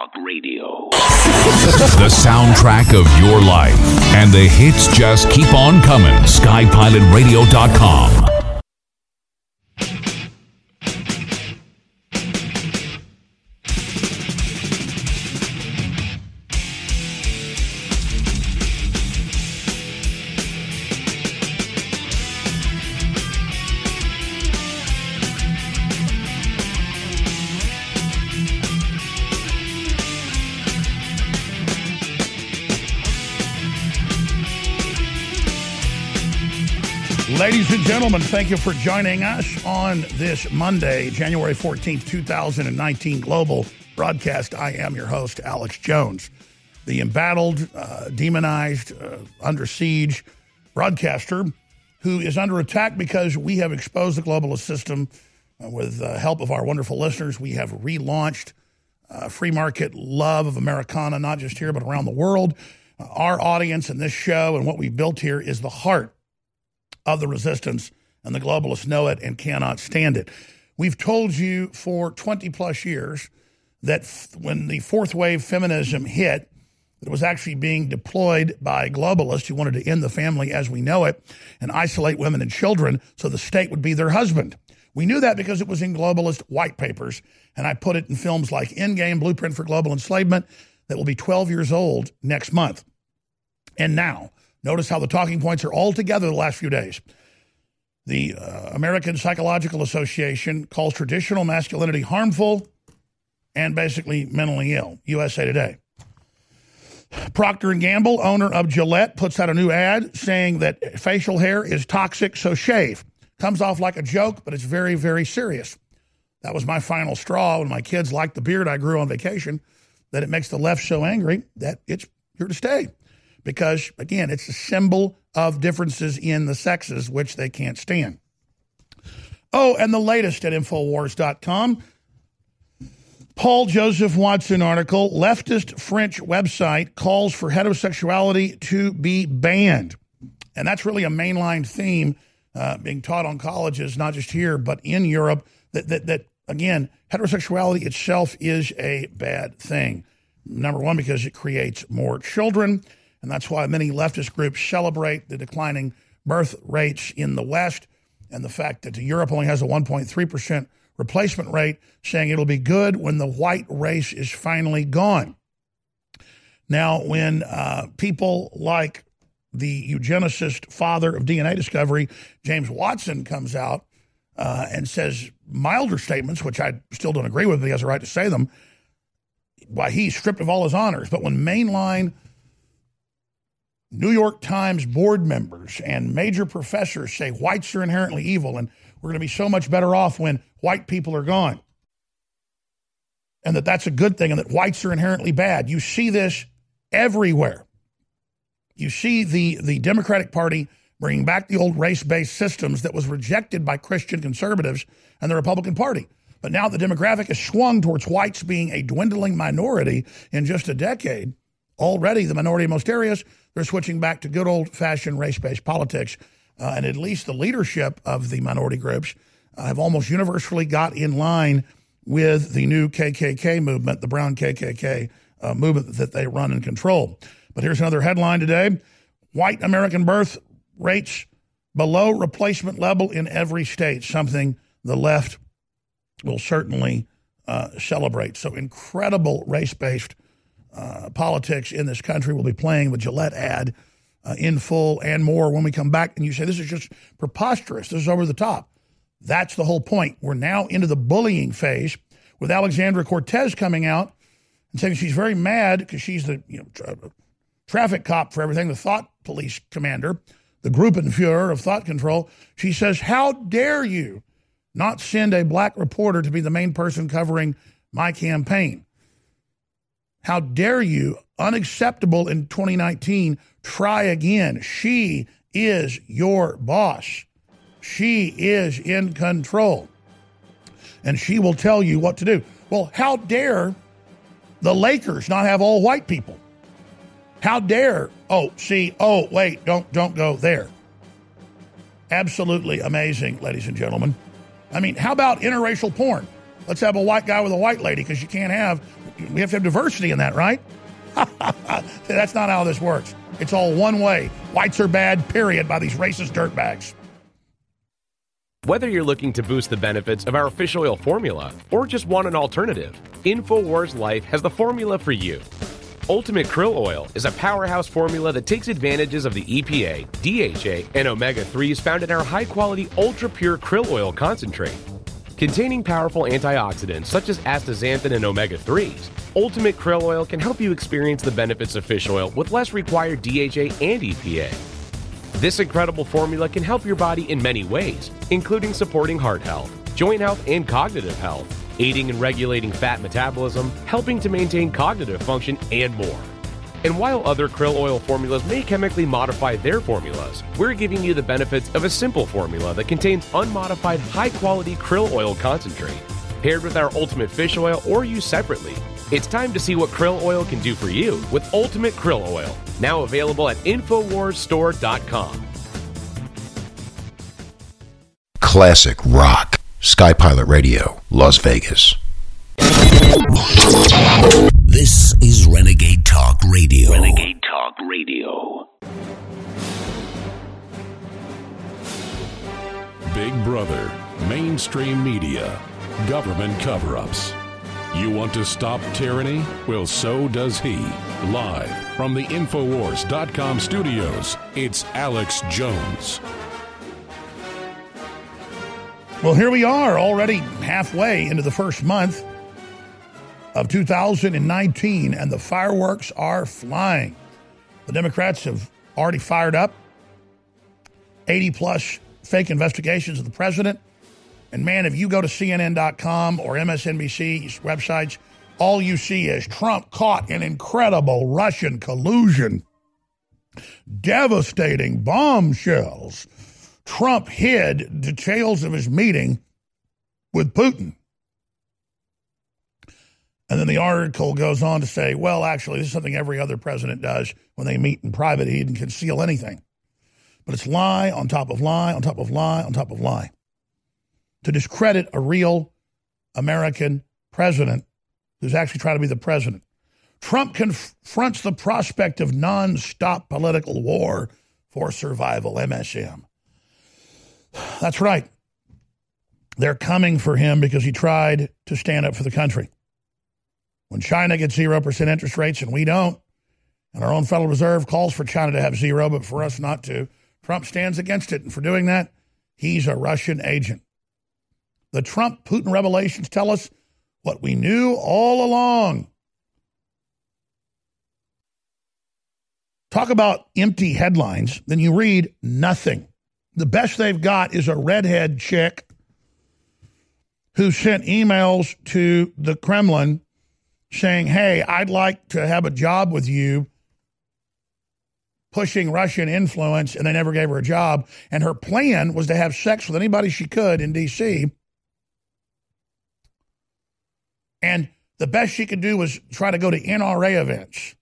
Talk Radio. The soundtrack of your life. And the hits just keep on coming. SkyPilotRadio.com. gentlemen, thank you for joining us on this Monday, January 14th, 2019 Global Broadcast. I am your host, Alex Jones, the embattled, uh, demonized, uh, under siege broadcaster who is under attack because we have exposed the globalist system uh, with the help of our wonderful listeners. We have relaunched uh, free market love of Americana, not just here, but around the world. Our audience and this show and what we've built here is the heart of the resistance, and the globalists know it and cannot stand it. We've told you for 20 plus years that f- when the fourth wave feminism hit, it was actually being deployed by globalists who wanted to end the family as we know it and isolate women and children so the state would be their husband. We knew that because it was in globalist white papers, and I put it in films like Endgame, Blueprint for Global Enslavement, that will be 12 years old next month. And now, Notice how the talking points are all together the last few days. The uh, American Psychological Association calls traditional masculinity harmful and basically mentally ill. USA Today. Procter and Gamble, owner of Gillette, puts out a new ad saying that facial hair is toxic, so shave. Comes off like a joke, but it's very, very serious. That was my final straw when my kids liked the beard I grew on vacation. That it makes the left so angry that it's here to stay because, again, it's a symbol of differences in the sexes, which they can't stand. Oh, and the latest at Infowars.com Paul Joseph Watson article leftist French website calls for heterosexuality to be banned. And that's really a mainline theme uh, being taught on colleges, not just here, but in Europe, that, that, that, again, heterosexuality itself is a bad thing. Number one, because it creates more children. And that's why many leftist groups celebrate the declining birth rates in the West and the fact that Europe only has a 1.3% replacement rate, saying it'll be good when the white race is finally gone. Now, when uh, people like the eugenicist father of DNA discovery, James Watson, comes out uh, and says milder statements, which I still don't agree with, but he has a right to say them, why he's stripped of all his honors. But when mainline New York Times board members and major professors say whites are inherently evil and we're going to be so much better off when white people are gone. And that that's a good thing and that whites are inherently bad. You see this everywhere. You see the, the Democratic Party bringing back the old race based systems that was rejected by Christian conservatives and the Republican Party. But now the demographic has swung towards whites being a dwindling minority in just a decade. Already, the minority in most areas, they're switching back to good old fashioned race based politics. Uh, and at least the leadership of the minority groups uh, have almost universally got in line with the new KKK movement, the brown KKK uh, movement that they run and control. But here's another headline today White American birth rates below replacement level in every state, something the left will certainly uh, celebrate. So incredible race based uh, politics in this country. We'll be playing the Gillette ad uh, in full and more when we come back. And you say, this is just preposterous. This is over the top. That's the whole point. We're now into the bullying phase with Alexandra Cortez coming out and saying she's very mad because she's the you know, tra- traffic cop for everything, the thought police commander, the Gruppenführer of thought control. She says, How dare you not send a black reporter to be the main person covering my campaign? How dare you? Unacceptable in 2019. Try again. She is your boss. She is in control. And she will tell you what to do. Well, how dare the Lakers not have all white people? How dare, oh, see, oh, wait, don't don't go there. Absolutely amazing, ladies and gentlemen. I mean, how about interracial porn? Let's have a white guy with a white lady because you can't have we have to have diversity in that, right? That's not how this works. It's all one way. Whites are bad, period, by these racist dirtbags. Whether you're looking to boost the benefits of our fish oil formula or just want an alternative, InfoWars Life has the formula for you. Ultimate Krill Oil is a powerhouse formula that takes advantages of the EPA, DHA, and omega 3s found in our high quality, ultra pure krill oil concentrate. Containing powerful antioxidants such as astaxanthin and omega 3s, Ultimate Krill Oil can help you experience the benefits of fish oil with less required DHA and EPA. This incredible formula can help your body in many ways, including supporting heart health, joint health, and cognitive health aiding and regulating fat metabolism, helping to maintain cognitive function, and more. And while other krill oil formulas may chemically modify their formulas, we're giving you the benefits of a simple formula that contains unmodified high quality krill oil concentrate. Paired with our Ultimate Fish Oil or used separately, it's time to see what krill oil can do for you with Ultimate Krill Oil, now available at InfoWarsStore.com. Classic rock. Sky Pilot Radio, Las Vegas. This is Renegade Talk Radio. Renegade Talk Radio. Big Brother, mainstream media, government cover ups. You want to stop tyranny? Well, so does he. Live from the Infowars.com studios, it's Alex Jones. Well, here we are, already halfway into the first month of 2019, and the fireworks are flying. The Democrats have already fired up 80 plus fake investigations of the president. And man, if you go to CNN.com or MSNBC's websites, all you see is Trump caught in incredible Russian collusion, devastating bombshells Trump hid details of his meeting with Putin. And then the article goes on to say, well, actually, this is something every other president does when they meet in private. He didn't conceal anything. But it's lie on top of lie on top of lie on top of lie. To discredit a real American president who's actually trying to be the president. Trump confronts the prospect of nonstop political war for survival, MSM. That's right. They're coming for him because he tried to stand up for the country. When China gets 0% interest rates and we don't, and our own Federal Reserve calls for China to have zero, but for us not to, Trump stands against it. And for doing that, he's a Russian agent. The Trump Putin revelations tell us what we knew all along. Talk about empty headlines, then you read nothing. The best they've got is a redhead chick who sent emails to the Kremlin saying, Hey, I'd like to have a job with you, pushing Russian influence, and they never gave her a job. And her plan was to have sex with anybody she could in D.C. And the best she could do was try to go to NRA events.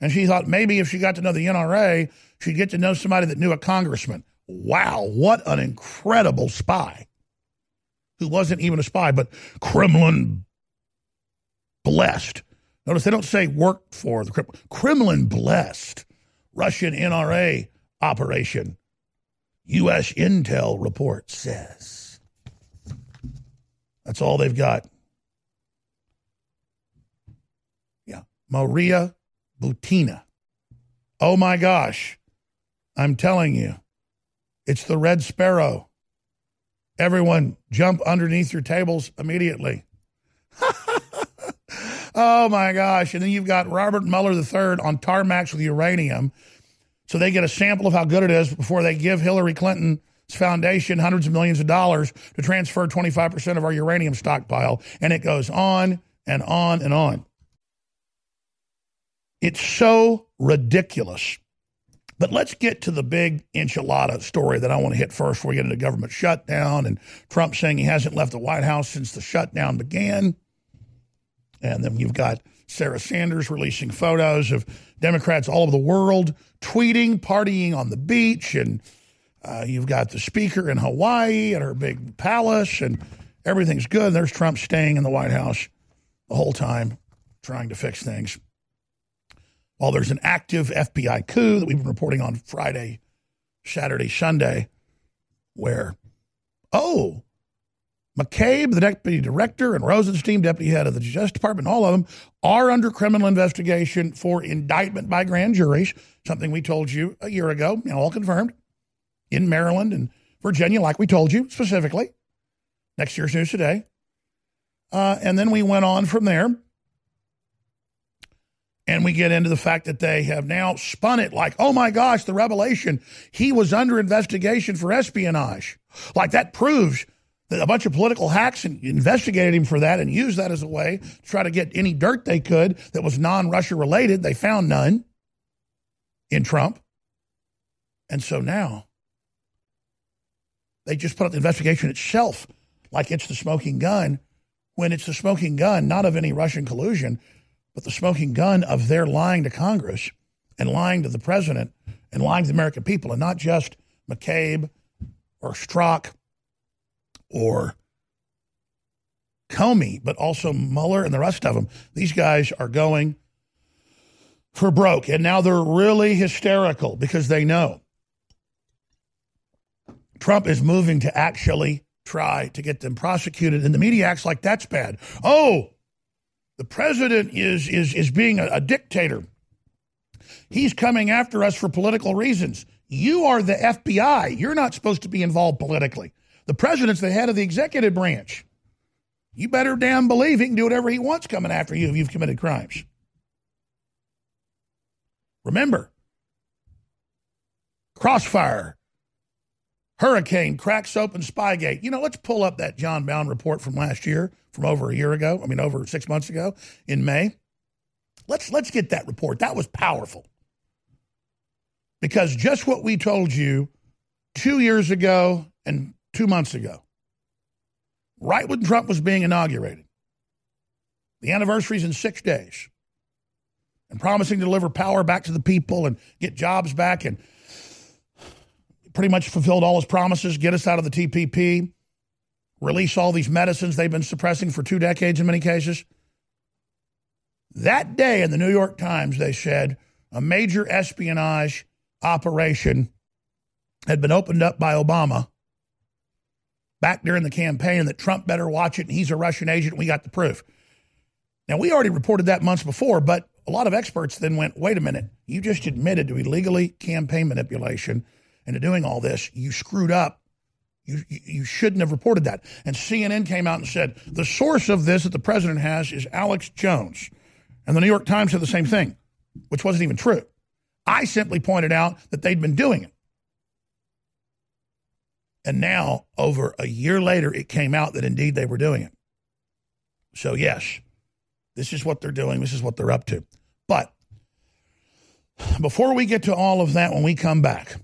And she thought maybe if she got to know the NRA, she'd get to know somebody that knew a congressman. Wow, what an incredible spy who wasn't even a spy, but Kremlin blessed. Notice they don't say worked for the Kremlin. Kremlin blessed Russian NRA operation. U.S. intel report says. That's all they've got. Yeah. Maria Butina. Oh my gosh. I'm telling you. It's the Red Sparrow. Everyone jump underneath your tables immediately. oh my gosh. And then you've got Robert Mueller III on tarmacs with uranium. So they get a sample of how good it is before they give Hillary Clinton's foundation hundreds of millions of dollars to transfer 25% of our uranium stockpile. And it goes on and on and on. It's so ridiculous. But let's get to the big enchilada story that I want to hit first before we get into government shutdown and Trump saying he hasn't left the White House since the shutdown began. And then you've got Sarah Sanders releasing photos of Democrats all over the world tweeting, partying on the beach. And uh, you've got the speaker in Hawaii at her big palace, and everything's good. There's Trump staying in the White House the whole time. trying to fix things. While there's an active FBI coup that we've been reporting on Friday, Saturday, Sunday, where, oh, McCabe, the deputy director, and Rosenstein, deputy head of the Justice Department, all of them are under criminal investigation for indictment by grand juries, something we told you a year ago, know, all confirmed in Maryland and Virginia, like we told you specifically. Next year's news today. Uh, and then we went on from there. And we get into the fact that they have now spun it like, oh my gosh, the revelation. He was under investigation for espionage. Like that proves a bunch of political hacks investigated him for that and used that as a way to try to get any dirt they could that was non Russia related. They found none in Trump. And so now they just put up the investigation itself like it's the smoking gun when it's the smoking gun, not of any Russian collusion, but the smoking gun of their lying to Congress and lying to the president and lying to the American people, and not just McCabe or Strzok or Comey, but also Mueller and the rest of them. These guys are going for broke. And now they're really hysterical because they know Trump is moving to actually try to get them prosecuted. And the media acts like that's bad. Oh, the president is, is, is being a, a dictator. He's coming after us for political reasons. You are the FBI. You're not supposed to be involved politically. The president's the head of the executive branch. You better damn believe he can do whatever he wants coming after you if you've committed crimes. Remember, Crossfire, Hurricane, cracks open Spygate. You know, let's pull up that John Bowne report from last year, from over a year ago. I mean, over six months ago in May. Let's let's get that report. That was powerful. Because just what we told you two years ago and two months ago, right when Trump was being inaugurated, the anniversary is in six days, and promising to deliver power back to the people and get jobs back and pretty much fulfilled all his promises, get us out of the TPP, release all these medicines they've been suppressing for two decades in many cases. That day in the New York Times, they said a major espionage operation had been opened up by Obama back during the campaign that Trump better watch it and he's a Russian agent. We got the proof. Now, we already reported that months before, but a lot of experts then went, wait a minute, you just admitted to illegally campaign manipulation and to doing all this. You screwed up. You, you shouldn't have reported that. And CNN came out and said, the source of this that the president has is Alex Jones. And the New York Times said the same thing, which wasn't even true. I simply pointed out that they'd been doing it. And now, over a year later, it came out that indeed they were doing it. So, yes, this is what they're doing. This is what they're up to. But before we get to all of that, when we come back,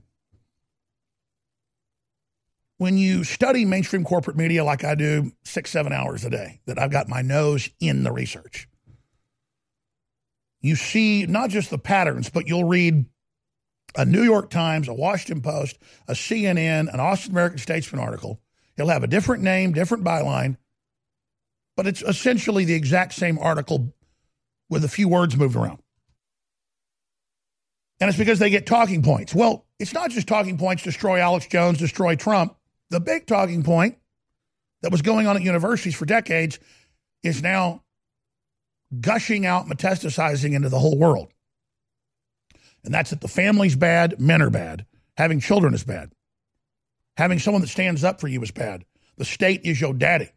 when you study mainstream corporate media like I do six, seven hours a day, that I've got my nose in the research, you see not just the patterns, but you'll read a New York Times, a Washington Post, a CNN, an Austin American Statesman article. He'll have a different name, different byline, but it's essentially the exact same article with a few words moved around. And it's because they get talking points. Well, it's not just talking points destroy Alex Jones, destroy Trump. The big talking point that was going on at universities for decades is now gushing out, metastasizing into the whole world and that's that the family's bad, men are bad. Having children is bad. Having someone that stands up for you is bad. The state is your daddy.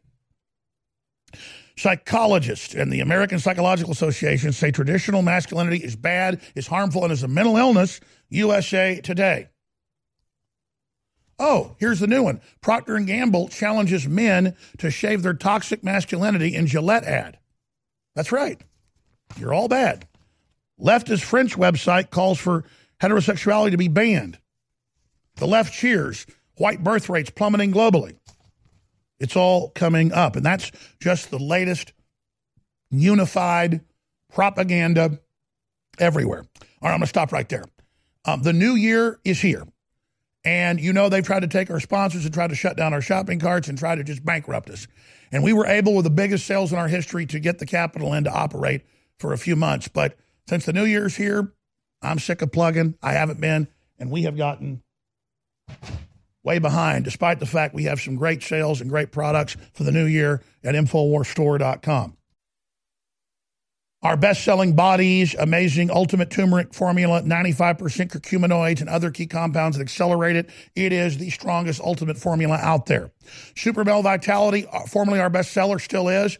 Psychologists and the American Psychological Association say traditional masculinity is bad, is harmful, and is a mental illness. USA Today. Oh, here's the new one. Procter and Gamble challenges men to shave their toxic masculinity in Gillette ad. That's right. You're all bad. Leftist French website calls for heterosexuality to be banned. The left cheers. White birth rates plummeting globally. It's all coming up. And that's just the latest unified propaganda everywhere. All right, I'm going to stop right there. Um, the new year is here. And you know, they've tried to take our sponsors and try to shut down our shopping carts and try to just bankrupt us. And we were able, with the biggest sales in our history, to get the capital in to operate for a few months. But since the new year's here, I'm sick of plugging. I haven't been, and we have gotten way behind, despite the fact we have some great sales and great products for the new year at InfoWarsStore.com. Our best selling bodies, amazing ultimate turmeric formula, 95% curcuminoids and other key compounds that accelerate it. It is the strongest ultimate formula out there. Super Male Vitality, uh, formerly our best seller, still is.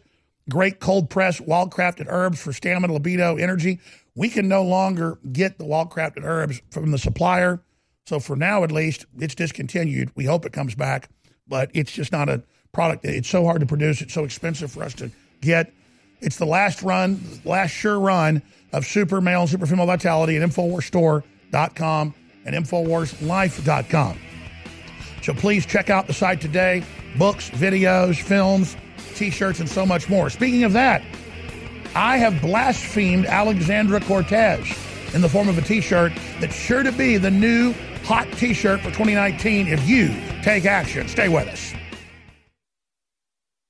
Great cold press, wild crafted herbs for stamina, libido, energy. We can no longer get the wild crafted herbs from the supplier. So for now, at least, it's discontinued. We hope it comes back, but it's just not a product. It's so hard to produce. It's so expensive for us to get. It's the last run, last sure run of super male and super female vitality at InfoWarsStore.com and InfoWarsLife.com. So please check out the site today. Books, videos, films, t-shirts, and so much more. Speaking of that, I have blasphemed Alexandra Cortez in the form of a t-shirt that's sure to be the new hot t-shirt for 2019 if you take action. Stay with us.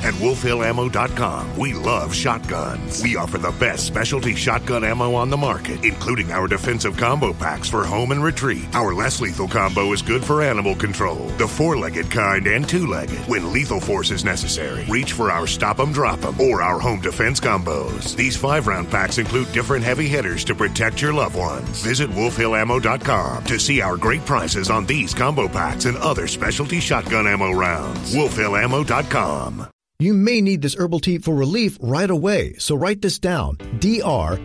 At WolfHillAmmo.com, we love shotguns. We offer the best specialty shotgun ammo on the market, including our defensive combo packs for home and retreat. Our less lethal combo is good for animal control, the four legged kind and two legged. When lethal force is necessary, reach for our Stop 'em Drop 'em or our home defense combos. These five round packs include different heavy hitters to protect your loved ones. Visit WolfHillAmmo.com to see our great prices on these combo packs and other specialty shotgun ammo rounds. WolfHillAmmo.com. You may need this herbal tea for relief right away, so write this down. D-R-M-I-L-L-E-R-S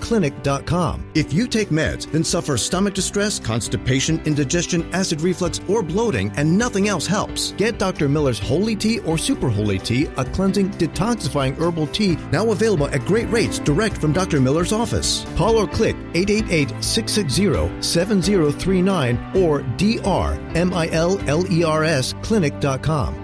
clinic.com. If you take meds, then suffer stomach distress, constipation, indigestion, acid reflux, or bloating, and nothing else helps. Get Dr. Miller's Holy Tea or Super Holy Tea, a cleansing, detoxifying herbal tea now available at great rates direct from Dr. Miller's office. Call or click 888-660-7039 or D-R-M-I-L-L-E-R-S clinic.com.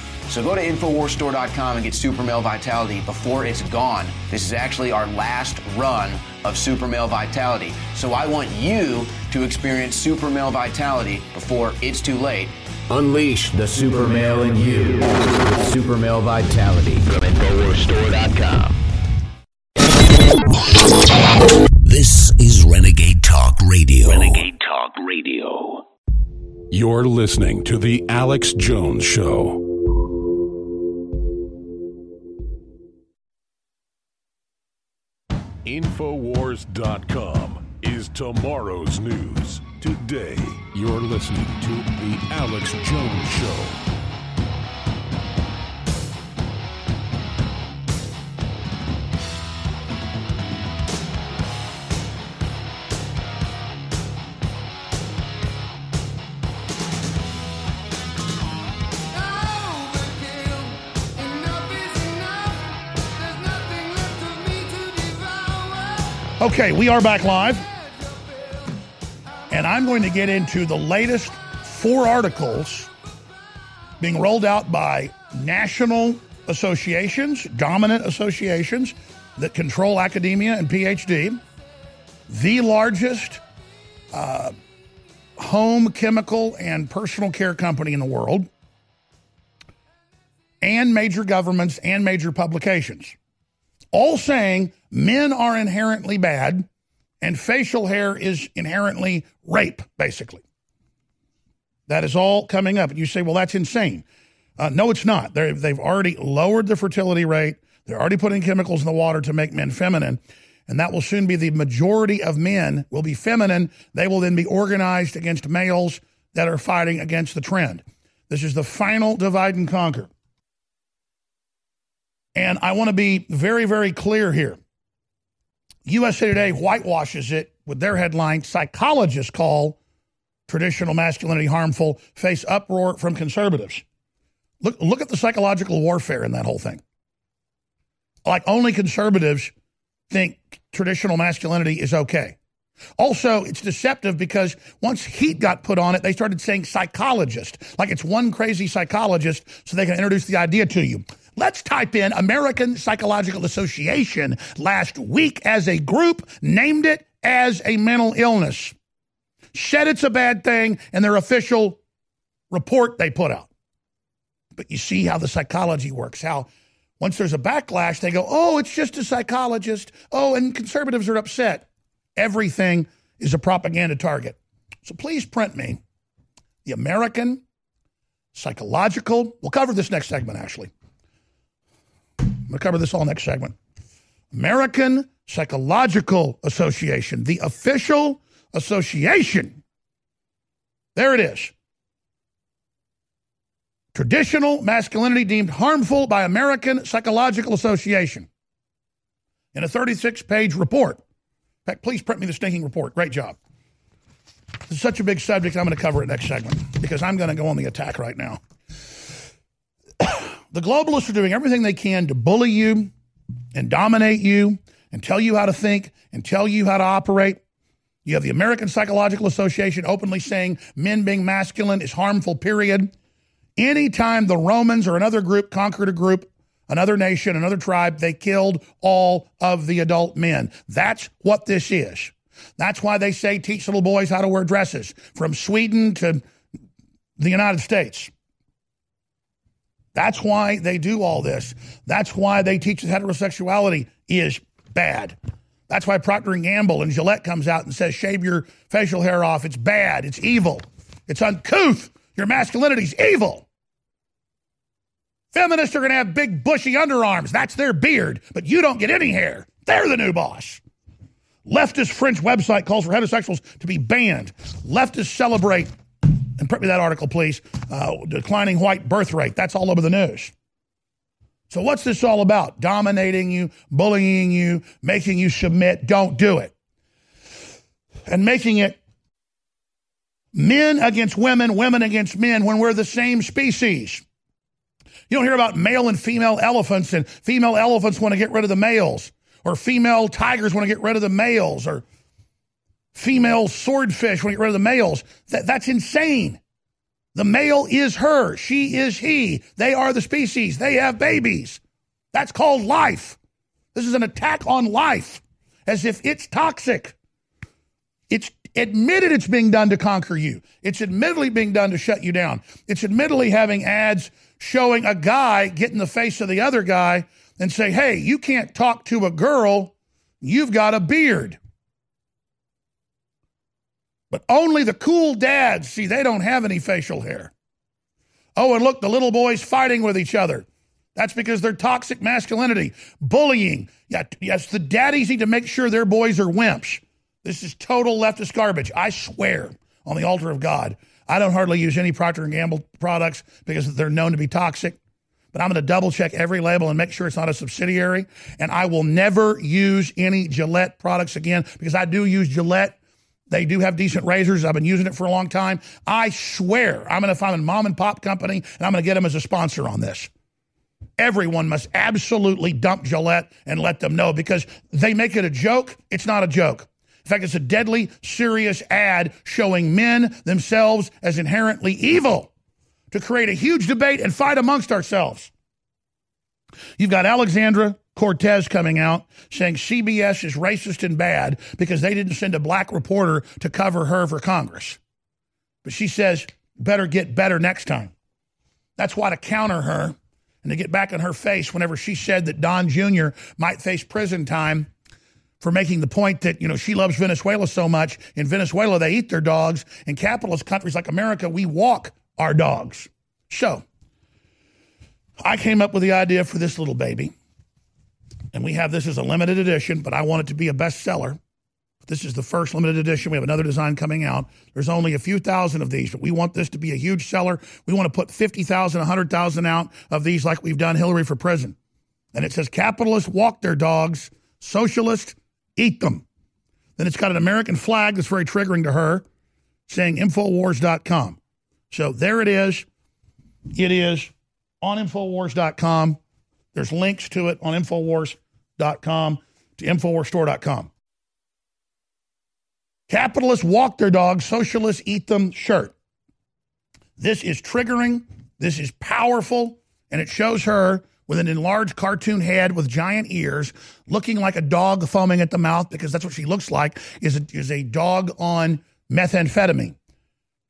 So go to InfoWarsStore.com and get Super Male Vitality before it's gone. This is actually our last run of Super Male Vitality. So I want you to experience Super Male Vitality before it's too late. Unleash the super male in you with super male vitality from InfoWarsStore.com. This is Renegade Talk Radio. Renegade Talk Radio. You're listening to The Alex Jones Show. Infowars.com is tomorrow's news. Today, you're listening to The Alex Jones Show. Okay, we are back live. And I'm going to get into the latest four articles being rolled out by national associations, dominant associations that control academia and PhD, the largest uh, home chemical and personal care company in the world, and major governments and major publications, all saying men are inherently bad and facial hair is inherently rape, basically. That is all coming up. And you say, well, that's insane. Uh, no, it's not. they they've already lowered the fertility rate. They're already putting chemicals in the water to make men feminine. And that will soon be the majority of men will be feminine. They will then be organized against males that are fighting against the trend. This is the final divide and conquer. And I want to be very, very clear here. USA Today whitewashes it with their headline Psychologists call traditional masculinity harmful, face uproar from conservatives. Look, look at the psychological warfare in that whole thing. Like only conservatives think traditional masculinity is okay. Also, it's deceptive because once heat got put on it, they started saying psychologist, like it's one crazy psychologist so they can introduce the idea to you. Let's type in American Psychological Association last week as a group named it as a mental illness. Said it's a bad thing in their official report they put out. But you see how the psychology works, how once there's a backlash, they go, oh, it's just a psychologist. Oh, and conservatives are upset. Everything is a propaganda target. So please print me the American Psychological. We'll cover this next segment, actually. I'm going to cover this all next segment. American Psychological Association, the official association. There it is. Traditional masculinity deemed harmful by American Psychological Association. In a 36 page report. In fact, please print me the stinking report. Great job. This is such a big subject, I'm going to cover it next segment because I'm going to go on the attack right now. The globalists are doing everything they can to bully you and dominate you and tell you how to think and tell you how to operate. You have the American Psychological Association openly saying men being masculine is harmful, period. Anytime the Romans or another group conquered a group, another nation, another tribe, they killed all of the adult men. That's what this is. That's why they say teach little boys how to wear dresses from Sweden to the United States. That's why they do all this. That's why they teach that heterosexuality is bad. That's why Procter Gamble and Gillette comes out and says shave your facial hair off. It's bad. It's evil. It's uncouth. Your masculinity's evil. Feminists are going to have big bushy underarms. That's their beard, but you don't get any hair. They're the new boss. Leftist French website calls for heterosexuals to be banned. Leftists celebrate, and print me that article, please, uh, declining white birth rate. That's all over the news. So, what's this all about? Dominating you, bullying you, making you submit. Don't do it. And making it men against women, women against men when we're the same species. You don't hear about male and female elephants, and female elephants want to get rid of the males or female tigers want to get rid of the males, or female swordfish when you get rid of the males. That, that's insane. The male is her. She is he. They are the species. They have babies. That's called life. This is an attack on life as if it's toxic. It's admitted it's being done to conquer you. It's admittedly being done to shut you down. It's admittedly having ads showing a guy get in the face of the other guy and say, hey, you can't talk to a girl. You've got a beard. But only the cool dads see they don't have any facial hair. Oh, and look, the little boys fighting with each other. That's because they're toxic masculinity, bullying. Yeah, yes, the daddies need to make sure their boys are wimps. This is total leftist garbage. I swear on the altar of God, I don't hardly use any Procter Gamble products because they're known to be toxic. But I'm going to double check every label and make sure it's not a subsidiary. And I will never use any Gillette products again because I do use Gillette. They do have decent razors. I've been using it for a long time. I swear I'm going to find a mom and pop company and I'm going to get them as a sponsor on this. Everyone must absolutely dump Gillette and let them know because they make it a joke. It's not a joke. In fact, it's a deadly serious ad showing men themselves as inherently evil to create a huge debate and fight amongst ourselves. You've got Alexandra Cortez coming out saying CBS is racist and bad because they didn't send a black reporter to cover her for Congress. But she says, better get better next time. That's why to counter her and to get back in her face whenever she said that Don Jr. might face prison time for making the point that, you know, she loves Venezuela so much. In Venezuela, they eat their dogs. In capitalist countries like America, we walk our dogs. So, I came up with the idea for this little baby. And we have this as a limited edition, but I want it to be a bestseller. This is the first limited edition. We have another design coming out. There's only a few thousand of these, but we want this to be a huge seller. We want to put 50,000, 100,000 out of these like we've done Hillary for prison. And it says capitalists walk their dogs, socialists eat them. Then it's got an American flag that's very triggering to her saying Infowars.com. So there it is. It is on Infowars.com. There's links to it on Infowars.com to InfoWarsStore.com. Capitalists walk their dogs, socialists eat them shirt. This is triggering. This is powerful. And it shows her with an enlarged cartoon head with giant ears, looking like a dog foaming at the mouth, because that's what she looks like, is a, is a dog on methamphetamine.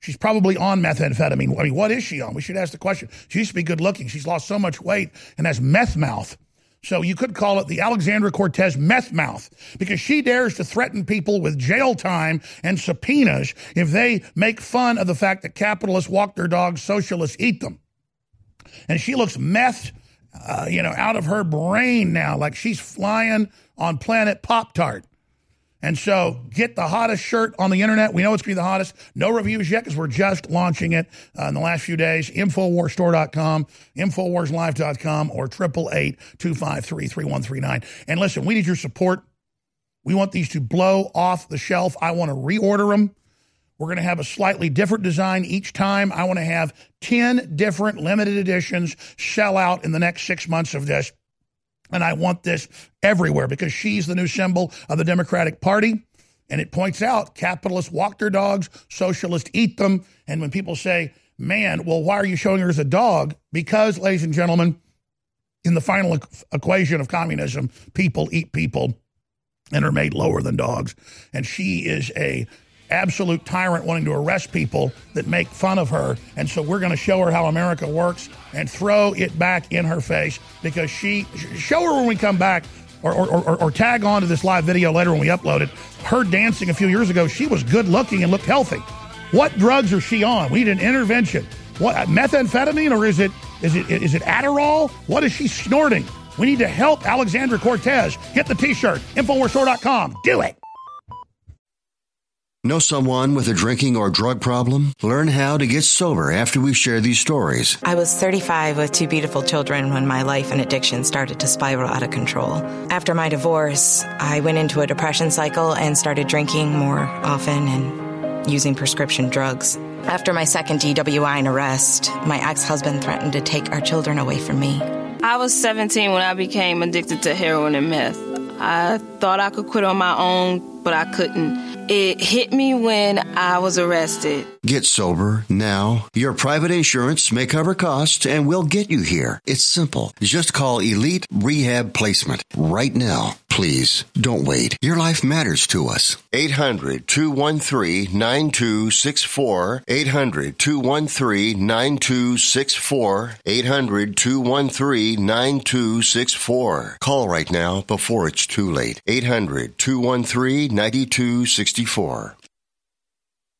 She's probably on methamphetamine. I mean, what is she on? We should ask the question. She used to be good looking. She's lost so much weight and has meth mouth. So you could call it the Alexandra Cortez meth mouth because she dares to threaten people with jail time and subpoenas if they make fun of the fact that capitalists walk their dogs, socialists eat them. And she looks meth uh, you know, out of her brain now, like she's flying on planet Pop Tart. And so get the hottest shirt on the internet. We know it's going to be the hottest. No reviews yet because we're just launching it uh, in the last few days. Infowarsstore.com, Infowarslife.com, or 888-253-3139. And listen, we need your support. We want these to blow off the shelf. I want to reorder them. We're going to have a slightly different design each time. I want to have 10 different limited editions sell out in the next six months of this. And I want this everywhere because she's the new symbol of the Democratic Party. And it points out capitalists walk their dogs, socialists eat them. And when people say, man, well, why are you showing her as a dog? Because, ladies and gentlemen, in the final equation of communism, people eat people and are made lower than dogs. And she is a absolute tyrant wanting to arrest people that make fun of her. And so we're going to show her how America works and throw it back in her face because she, show her when we come back or, or, or, or tag on to this live video later when we upload it. Her dancing a few years ago, she was good looking and looked healthy. What drugs is she on? We need an intervention. What methamphetamine or is it is it is it Adderall? What is she snorting? We need to help Alexandra Cortez. Get the t-shirt. Infowarsstore.com. Do it. Know someone with a drinking or drug problem? Learn how to get sober after we share these stories. I was 35 with two beautiful children when my life and addiction started to spiral out of control. After my divorce, I went into a depression cycle and started drinking more often and using prescription drugs. After my second DWI and arrest, my ex husband threatened to take our children away from me. I was 17 when I became addicted to heroin and meth. I thought I could quit on my own but I couldn't. It hit me when I was arrested. Get sober now. Your private insurance may cover costs and we'll get you here. It's simple. Just call Elite Rehab Placement right now. Please don't wait. Your life matters to us. 800 213 9264. 800 213 9264. 800 213 9264. Call right now before it's too late. 800 213 9264.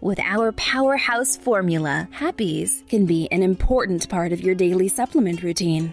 With our powerhouse formula, Happease can be an important part of your daily supplement routine.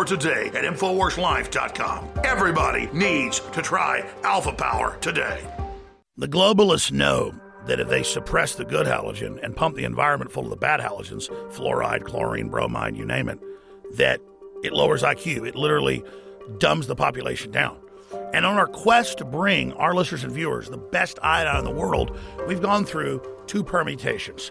today at InfoWarsLife.com. Everybody needs to try Alpha Power today. The globalists know that if they suppress the good halogen and pump the environment full of the bad halogens, fluoride, chlorine, bromide, you name it, that it lowers IQ. It literally dumbs the population down. And on our quest to bring our listeners and viewers the best iodine in the world, we've gone through two permutations.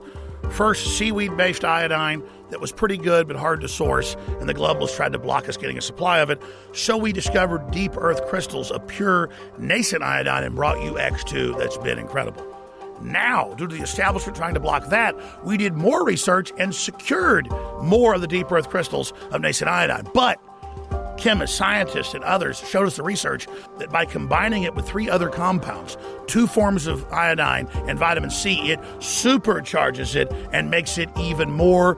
First, seaweed based iodine that was pretty good but hard to source, and the globalists tried to block us getting a supply of it. So we discovered deep earth crystals of pure nascent iodine and brought you X2 that's been incredible. Now, due to the establishment trying to block that, we did more research and secured more of the deep earth crystals of nascent iodine. But chemists, scientists, and others showed us the research that by combining it with three other compounds, two forms of iodine and vitamin C, it supercharges it and makes it even more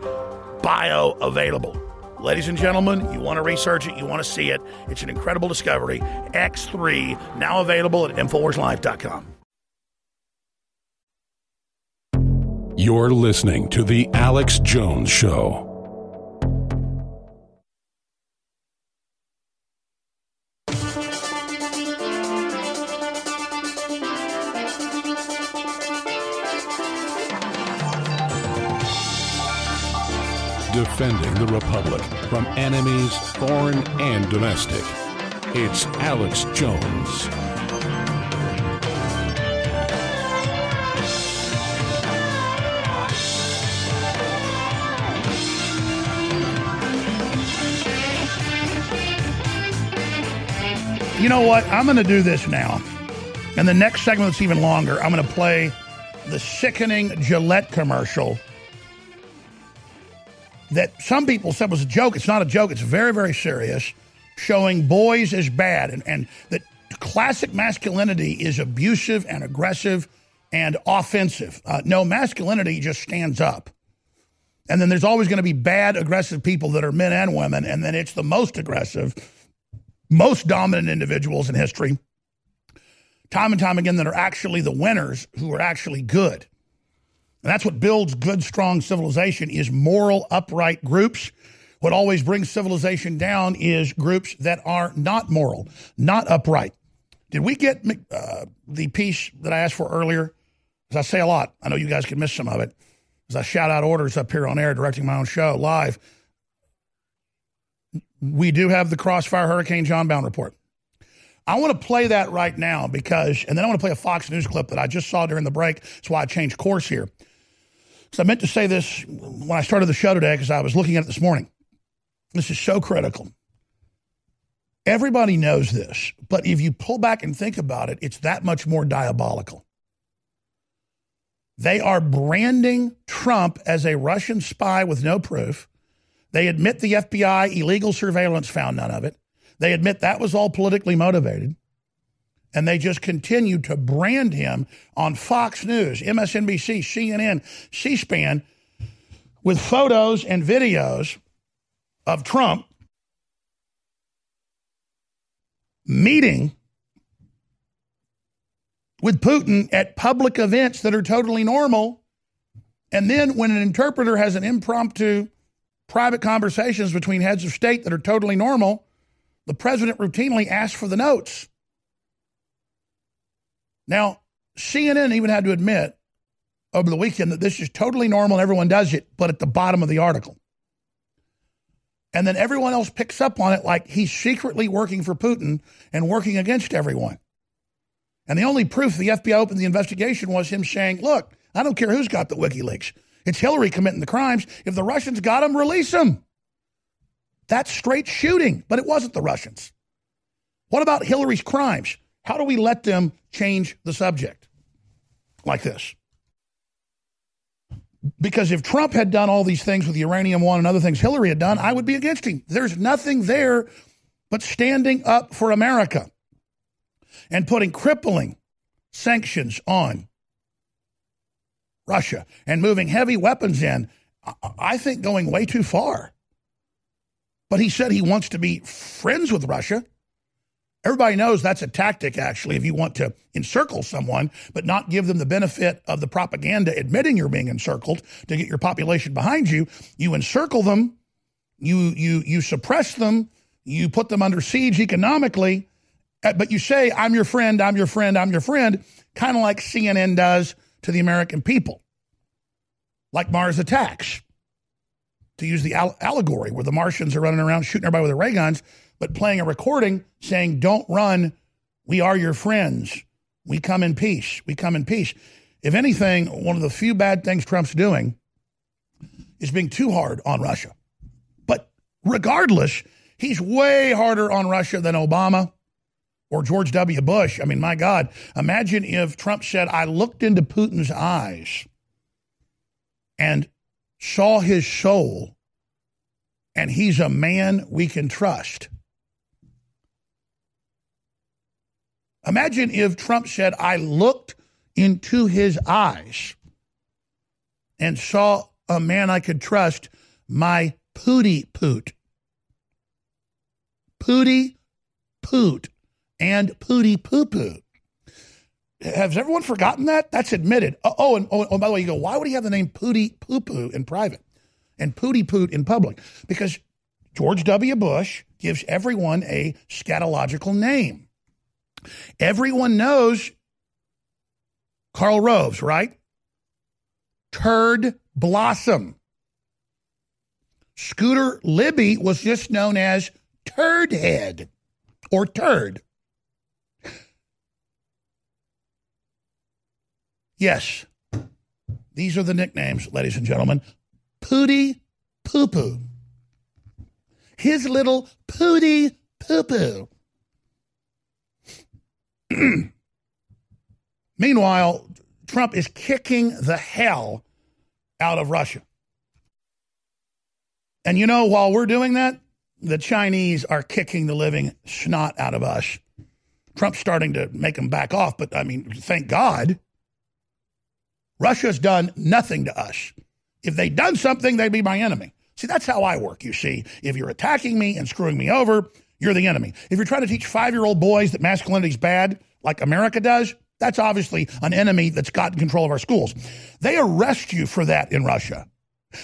bioavailable. Ladies and gentlemen, you want to research it, you want to see it. It's an incredible discovery. X3, now available at InfoWarsLife.com. You're listening to The Alex Jones Show. Defending the Republic from enemies, foreign and domestic. It's Alex Jones. You know what? I'm going to do this now. And the next segment that's even longer, I'm going to play the sickening Gillette commercial that some people said was a joke. It's not a joke. It's very, very serious, showing boys as bad and, and that classic masculinity is abusive and aggressive and offensive. Uh, no, masculinity just stands up. And then there's always going to be bad, aggressive people that are men and women. And then it's the most aggressive most dominant individuals in history, time and time again, that are actually the winners who are actually good. And that's what builds good, strong civilization is moral, upright groups. What always brings civilization down is groups that are not moral, not upright. Did we get uh, the piece that I asked for earlier? As I say a lot, I know you guys can miss some of it. As I shout out orders up here on air, directing my own show live. We do have the Crossfire Hurricane Jon Bowne report. I want to play that right now because, and then I want to play a Fox News clip that I just saw during the break. That's why I changed course here. Because I meant to say this when I started the show today because I was looking at it this morning. This is so critical. Everybody knows this, but if you pull back and think about it, it's that much more diabolical. They are branding Trump as a Russian spy with no proof. They admit the FBI illegal surveillance found none of it. They admit that was all politically motivated. And they just continue to brand him on Fox News, MSNBC, CNN, C SPAN with photos and videos of Trump meeting with Putin at public events that are totally normal. And then when an interpreter has an impromptu private conversations between heads of state that are totally normal, the president routinely asks for the notes. Now, CNN even had to admit over the weekend that this is totally normal and everyone does it, but at the bottom of the article. And then everyone else picks up on it like he's secretly working for Putin and working against everyone. And the only proof the FBI opened the investigation was him saying, Look, I don't care who's got the WikiLeaks. It's Hillary committing the crimes. If the Russians got them, release them. That's straight shooting, but it wasn't the Russians. What about Hillary's crimes? How do we let them change the subject like this? Because if Trump had done all these things with the uranium one and other things Hillary had done, I would be against him. There's nothing there but standing up for America and putting crippling sanctions on Russia and moving heavy weapons in, I think going way too far. But he said he wants to be friends with Russia. Everybody knows that's a tactic, actually, if you want to encircle someone, but not give them the benefit of the propaganda admitting you're being encircled to get your population behind you. You encircle them, you, you, you suppress them, you put them under siege economically, uh, but you say, I'm your friend, I'm your friend, I'm your friend, kind of like CNN does to the American people, like Mars attacks. To use the allegory where the Martians are running around shooting everybody with their ray guns but playing a recording saying, Don't run. We are your friends. We come in peace. We come in peace. If anything, one of the few bad things Trump's doing is being too hard on Russia. But regardless, he's way harder on Russia than Obama or George W. Bush. I mean, my God, imagine if Trump said, I looked into Putin's eyes and saw his soul, and he's a man we can trust. Imagine if Trump said, I looked into his eyes and saw a man I could trust, my pooty poot. Pooty poot and pooty poo poo. Has everyone forgotten that? That's admitted. Oh, oh and oh, oh, by the way, you go, why would he have the name pooty poo poo in private and pooty poot in public? Because George W. Bush gives everyone a scatological name. Everyone knows Karl Rove's, right? Turd Blossom. Scooter Libby was just known as Turd Head or Turd. Yes, these are the nicknames, ladies and gentlemen. Pooty Poo Poo. His little Pooty Poo Poo. Meanwhile, Trump is kicking the hell out of Russia. And you know, while we're doing that, the Chinese are kicking the living snot out of us. Trump's starting to make them back off, but I mean, thank God. Russia's done nothing to us. If they'd done something, they'd be my enemy. See, that's how I work, you see. If you're attacking me and screwing me over, you're the enemy. If you're trying to teach five year old boys that masculinity is bad, like America does, that's obviously an enemy that's gotten control of our schools. They arrest you for that in Russia.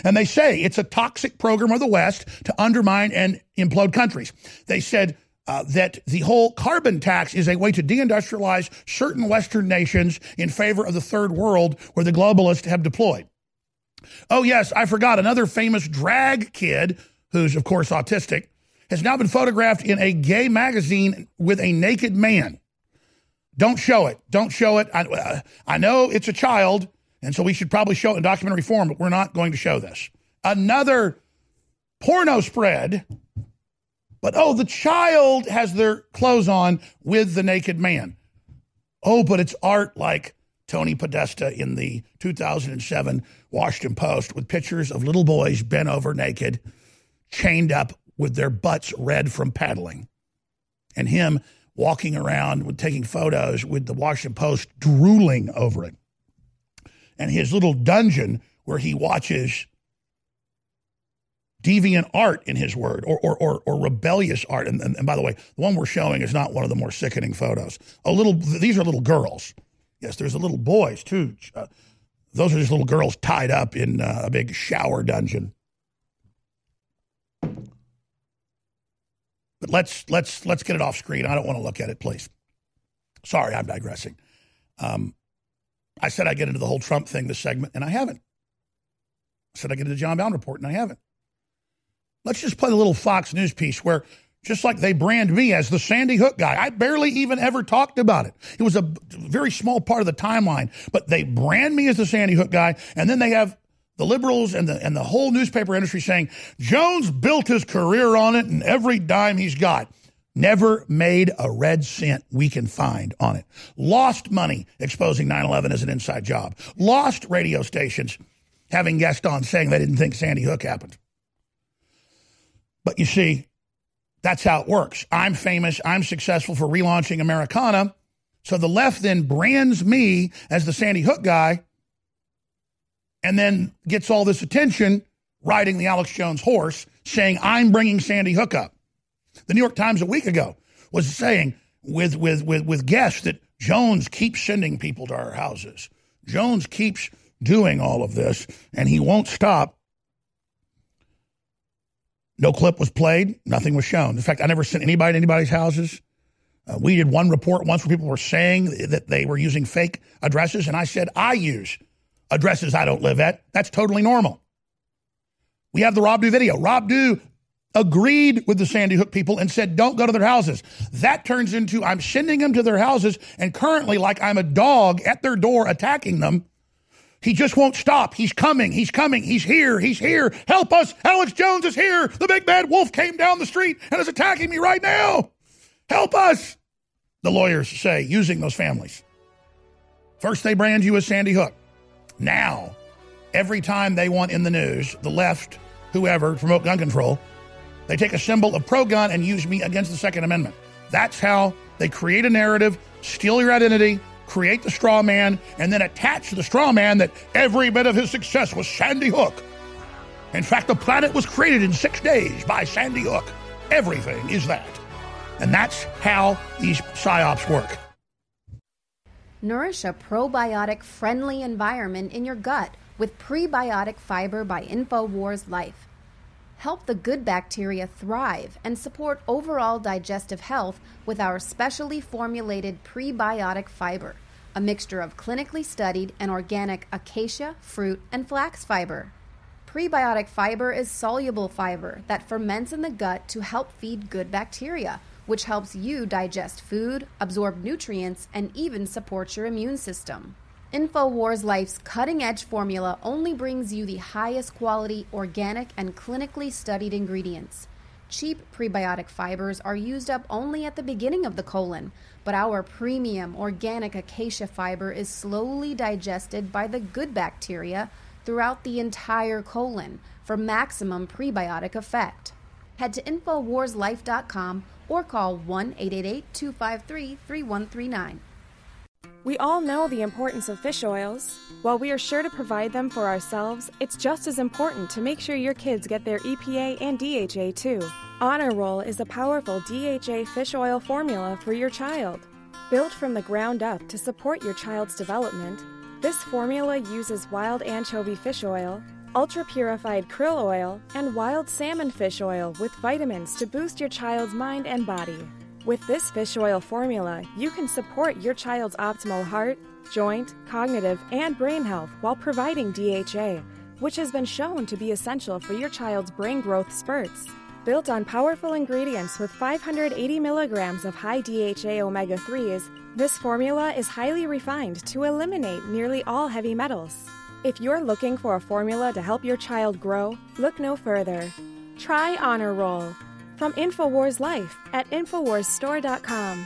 And they say it's a toxic program of the West to undermine and implode countries. They said uh, that the whole carbon tax is a way to deindustrialize certain Western nations in favor of the third world where the globalists have deployed. Oh, yes, I forgot another famous drag kid, who's, of course, autistic, has now been photographed in a gay magazine with a naked man. Don't show it. Don't show it. I, uh, I know it's a child, and so we should probably show it in documentary form, but we're not going to show this. Another porno spread, but oh, the child has their clothes on with the naked man. Oh, but it's art like Tony Podesta in the 2007 Washington Post with pictures of little boys bent over naked, chained up with their butts red from paddling, and him walking around with taking photos with the Washington Post drooling over it. And his little dungeon where he watches deviant art in his word or, or, or, or rebellious art. And, and, and, by the way, the one we're showing is not one of the more sickening photos. A little, these are little girls. Yes, there's a little boys too. Uh, those are just little girls tied up in uh, a big shower dungeon. But let's let's let's get it off screen. I don't want to look at it, please. Sorry, I'm digressing. Um, I said I get into the whole Trump thing this segment, and I haven't. I said I get into the Jon Bowne report, and I haven't. Let's just play the little Fox News piece where, just like they brand me as the Sandy Hook guy, I barely even ever talked about it. It was a very small part of the timeline, but they brand me as the Sandy Hook guy, and then they have the liberals and the and the whole newspaper industry saying Jones built his career on it and every dime he's got never made a red cent we can find on it. Lost money exposing 9/11 as an inside job. Lost radio stations having guests on saying they didn't think Sandy Hook happened. But you see, that's how it works. I'm famous, I'm successful for relaunching Americana. So the left then brands me as the Sandy Hook guy and then gets all this attention riding the Alex Jones horse, saying, I'm bringing Sandy Hook up. The New York Times a week ago was saying with, with, with, with guests that Jones keeps sending people to our houses. Jones keeps doing all of this, and he won't stop. No clip was played, nothing was shown. In fact, I never sent anybody to anybody's houses. Uh, we did one report once where people were saying that they were using fake addresses, and I said, I use addresses I don't live at. That's totally normal. We have the Rob Dew video. Rob Dew agreed with the Sandy Hook people and said, don't go to their houses. That turns into I'm sending them to their houses, and currently, like I'm a dog at their door attacking them. He just won't stop. He's coming. He's coming. He's here. He's here. Help us. Alex Jones is here. The big bad wolf came down the street and is attacking me right now. Help us. The lawyers say, using those families. First, they brand you as Sandy Hook. Now, every time they want in the news, the left, whoever, promote gun control, they take a symbol of pro gun and use me against the Second Amendment. That's how they create a narrative, steal your identity, create the straw man, and then attach to the straw man that every bit of his success was Sandy Hook. In fact, the planet was created in six days by Sandy Hook. Everything is that. And that's how these psyops work. Nourish a probiotic friendly environment in your gut with prebiotic fiber by InfoWars Life. Help the good bacteria thrive and support overall digestive health with our specially formulated prebiotic fiber, a mixture of clinically studied and organic acacia, fruit, and flax fiber. Prebiotic fiber is soluble fiber that ferments in the gut to help feed good bacteria which helps you digest food, absorb nutrients, and even supports your immune system. InfoWars Life's cutting edge formula only brings you the highest quality, organic, and clinically studied ingredients. Cheap prebiotic fibers are used up only at the beginning of the colon, but our premium organic acacia fiber is slowly digested by the good bacteria throughout the entire colon for maximum prebiotic effect. Head to InfoWarsLife.com or call 1 888 253 3139. We all know the importance of fish oils. While we are sure to provide them for ourselves, it's just as important to make sure your kids get their EPA and DHA too. Honor Roll is a powerful DHA fish oil formula for your child. Built from the ground up to support your child's development, this formula uses wild anchovy fish oil, ultra purified krill oil, and wild salmon fish oil with vitamins to boost your child's mind and body. With this fish oil formula, you can support your child's optimal heart, joint, cognitive, and brain health while providing DHA, which has been shown to be essential for your child's brain growth spurts. Built on powerful ingredients with 580 milligrams of high DHA omega 3s, this formula is highly refined to eliminate nearly all heavy metals. If you're looking for a formula to help your child grow, look no further. Try Honor Roll from InfoWars Life at InfoWarsStore.com.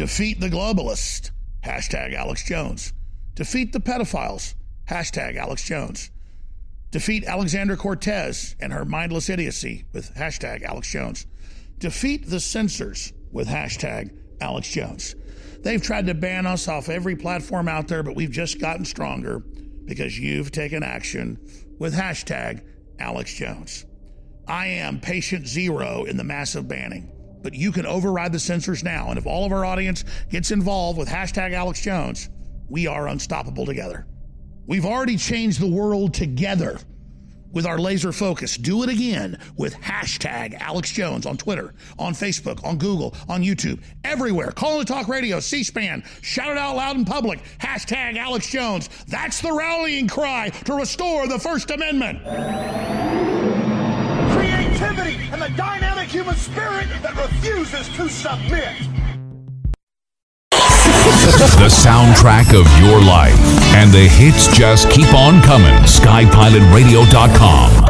Defeat the globalists. Hashtag Alex Jones. Defeat the pedophiles. Hashtag Alex Jones. Defeat Alexandra Cortez and her mindless idiocy with hashtag Alex Jones. Defeat the censors with hashtag Alex Jones. They've tried to ban us off every platform out there, but we've just gotten stronger because you've taken action with hashtag Alex Jones. I am patient zero in the massive banning but you can override the censors now. And if all of our audience gets involved with hashtag Alex Jones, we are unstoppable together. We've already changed the world together with our laser focus. Do it again with hashtag Alex Jones on Twitter, on Facebook, on Google, on YouTube, everywhere. Call the talk radio, C SPAN, shout it out loud in public. Hashtag Alex Jones. That's the rallying cry to restore the First Amendment. Creativity and the dynamic human spirit that refuses to submit. The soundtrack of your life. And the hits just keep on coming. SkyPilotRadio.com.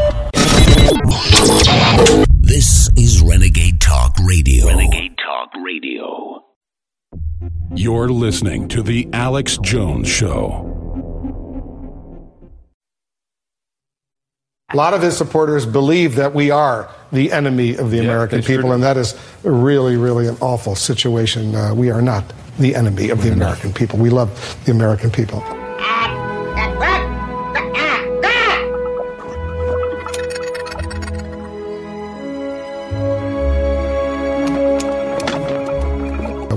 This is Renegade Talk Radio. Renegade Talk Radio. You're listening to The Alex Jones Show. A lot of his supporters believe that we are the enemy of the Yeah, American they sure people, and that is really, really an awful situation. Uh, we are not the enemy of the American people. We love the American people.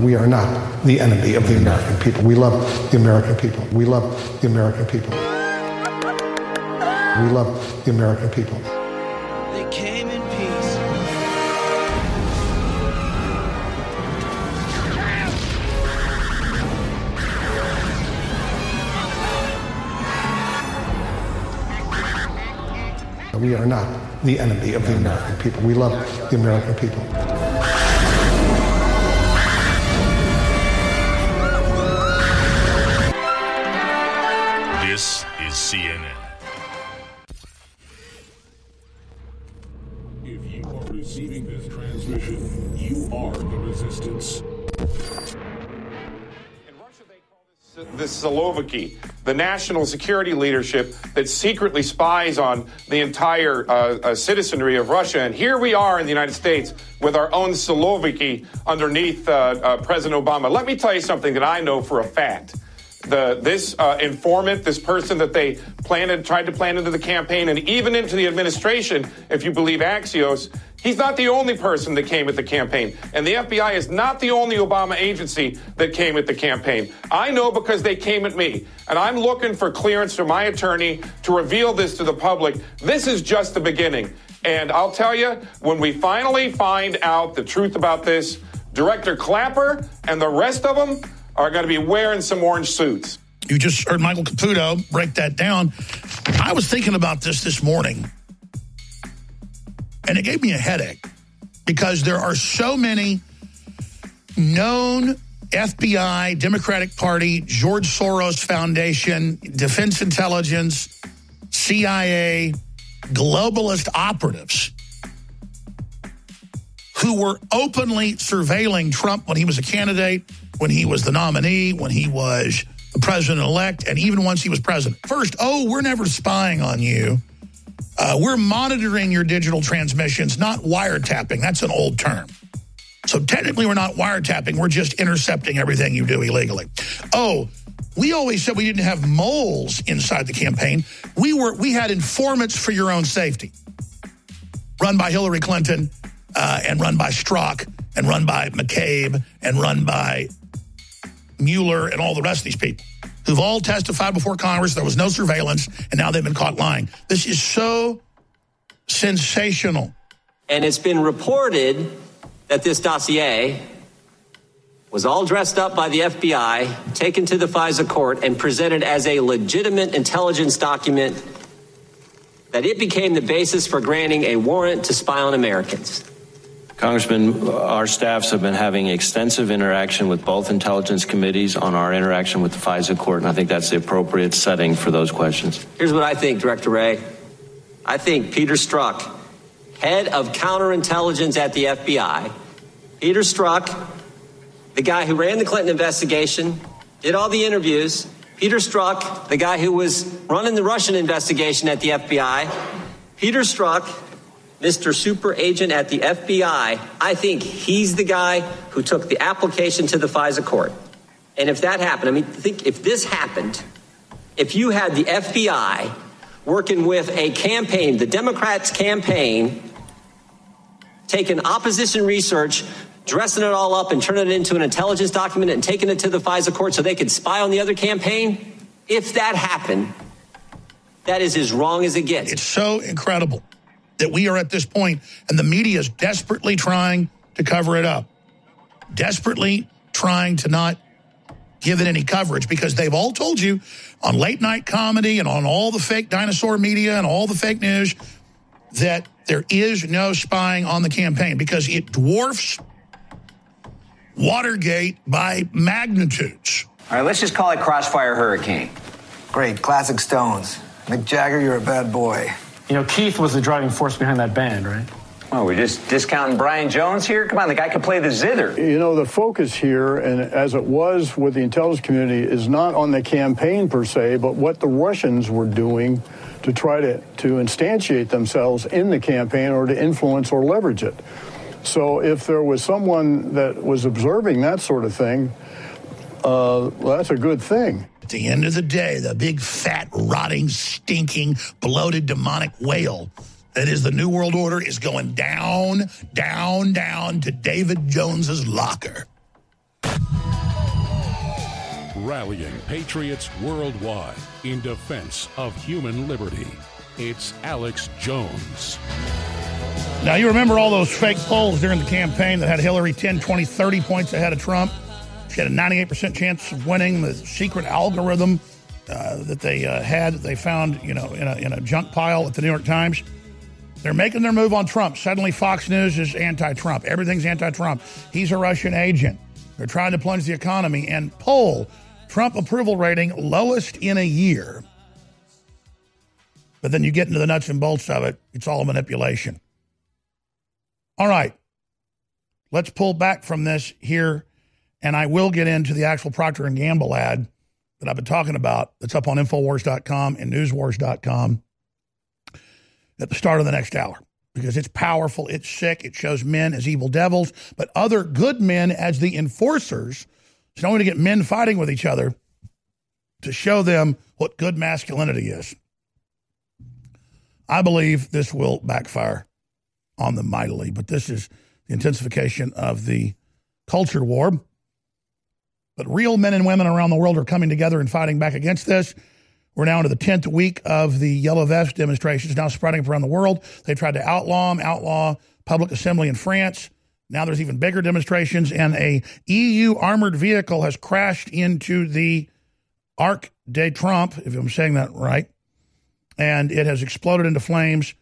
We are not the enemy of the American people. We love the American people. We love the American people. We love the American people. They came in peace. We are not the enemy of the American people. We love the American people. The Siloviki, the national security leadership that secretly spies on the entire uh, uh, citizenry of Russia. And here we are in the United States with our own Siloviki underneath uh, uh, President Obama. Let me tell you something that I know for a fact. The, this uh, informant, this person that they planted, tried to plant into the campaign and even into the administration, if you believe Axios, he's not the only person that came at the campaign. And the FBI is not the only Obama agency that came at the campaign. I know because they came at me. And I'm looking for clearance from my attorney to reveal this to the public. This is just the beginning. And I'll tell you, when we finally find out the truth about this, Director Clapper and the rest of them are going to be wearing some orange suits. You just heard Michael Caputo break that down. I was thinking about this this morning, and it gave me a headache. because there are so many known FBI, Democratic Party, George Soros Foundation, Defense Intelligence, CIA, globalist operatives who were openly surveilling Trump when he was a candidate, when he was the nominee, when he was the president elect, and even once he was president. First, oh, we're never spying on you. Uh, we're monitoring your digital transmissions, not wiretapping. That's an old term. So technically, we're not wiretapping. We're just intercepting everything you do illegally. Oh, we always said we didn't have moles inside the campaign. We were we had informants for your own safety, run by Hillary Clinton, uh, and run by Strzok, and run by McCabe, and run by Mueller, and all the rest of these people who've all testified before Congress. There was no surveillance, and now they've been caught lying. This is so sensational. And it's been reported that this dossier was all dressed up by the FBI, taken to the FISA court, and presented as a legitimate intelligence document, that it became the basis for granting a warrant to spy on Americans. Congressman, our staffs have been having extensive interaction with both intelligence committees on our interaction with the FISA court, and I think that's the appropriate setting for those questions. Here's what I think, Director Wray. I think Peter Strzok, head of counterintelligence at the FBI, Peter Strzok, the guy who ran the Clinton investigation, did all the interviews, Peter Strzok, the guy who was running the Russian investigation at the FBI, Peter Strzok, Mr. Super Agent at the FBI, I think he's the guy who took the application to the FISA court. And if that happened, I mean, think if this happened, if you had the FBI working with a campaign, the Democrats' campaign, taking opposition research, dressing it all up and turning it into an intelligence document and taking it to the FISA court so they could spy on the other campaign, if that happened, that is as wrong as it gets. It's so incredible that we are at this point and the media is desperately trying to cover it up, desperately trying to not give it any coverage because they've all told you on late night comedy and on all the fake dinosaur media and all the fake news that there is no spying on the campaign because it dwarfs Watergate by magnitudes. All right, let's just call it Crossfire Hurricane. Great, classic Stones. Mick Jagger, you're a bad boy. You know, Keith was the driving force behind that band, right? Oh, we're just discounting Brian Jones here? Come on, the guy could play the zither. You know, the focus here, and as it was with the intelligence community, is not on the campaign per se, but what the Russians were doing to try to, to instantiate themselves in the campaign or to influence or leverage it. So if there was someone that was observing that sort of thing, uh, well, that's a good thing. At the end of the day, the big, fat, rotting, stinking, bloated, demonic whale that is the New World Order is going down, down, down to David Jones's locker. Rallying patriots worldwide in defense of human liberty. It's Alex Jones. Now, you remember all those fake polls during the campaign that had Hillary 10, 20, 30 points ahead of Trump? She had a 98% chance of winning. The secret algorithm uh, that they uh, had, that they found, you know, in a, in a junk pile at the New York Times. They're making their move on Trump. Suddenly, Fox News is anti-Trump. Everything's anti-Trump. He's a Russian agent. They're trying to plunge the economy and poll Trump approval rating lowest in a year. But then you get into the nuts and bolts of it. It's all manipulation. All right. Let's pull back from this here, and I will get into the actual Procter & Gamble ad that I've been talking about that's up on Infowars.com and Newswars.com at the start of the next hour because it's powerful, it's sick, it shows men as evil devils, but other good men as the enforcers. It's not only to get men fighting with each other, to show them what good masculinity is. I believe this will backfire on them mightily, but this is the intensification of the culture war. But real men and women around the world are coming together and fighting back against this. We're now into the 10th week of the Yellow Vest demonstrations, now spreading around the world. They've tried to outlaw them, outlaw public assembly in France. Now there's even bigger demonstrations, and a EU armored vehicle has crashed into the Arc de Trump, if I'm saying that right, and it has exploded into flames.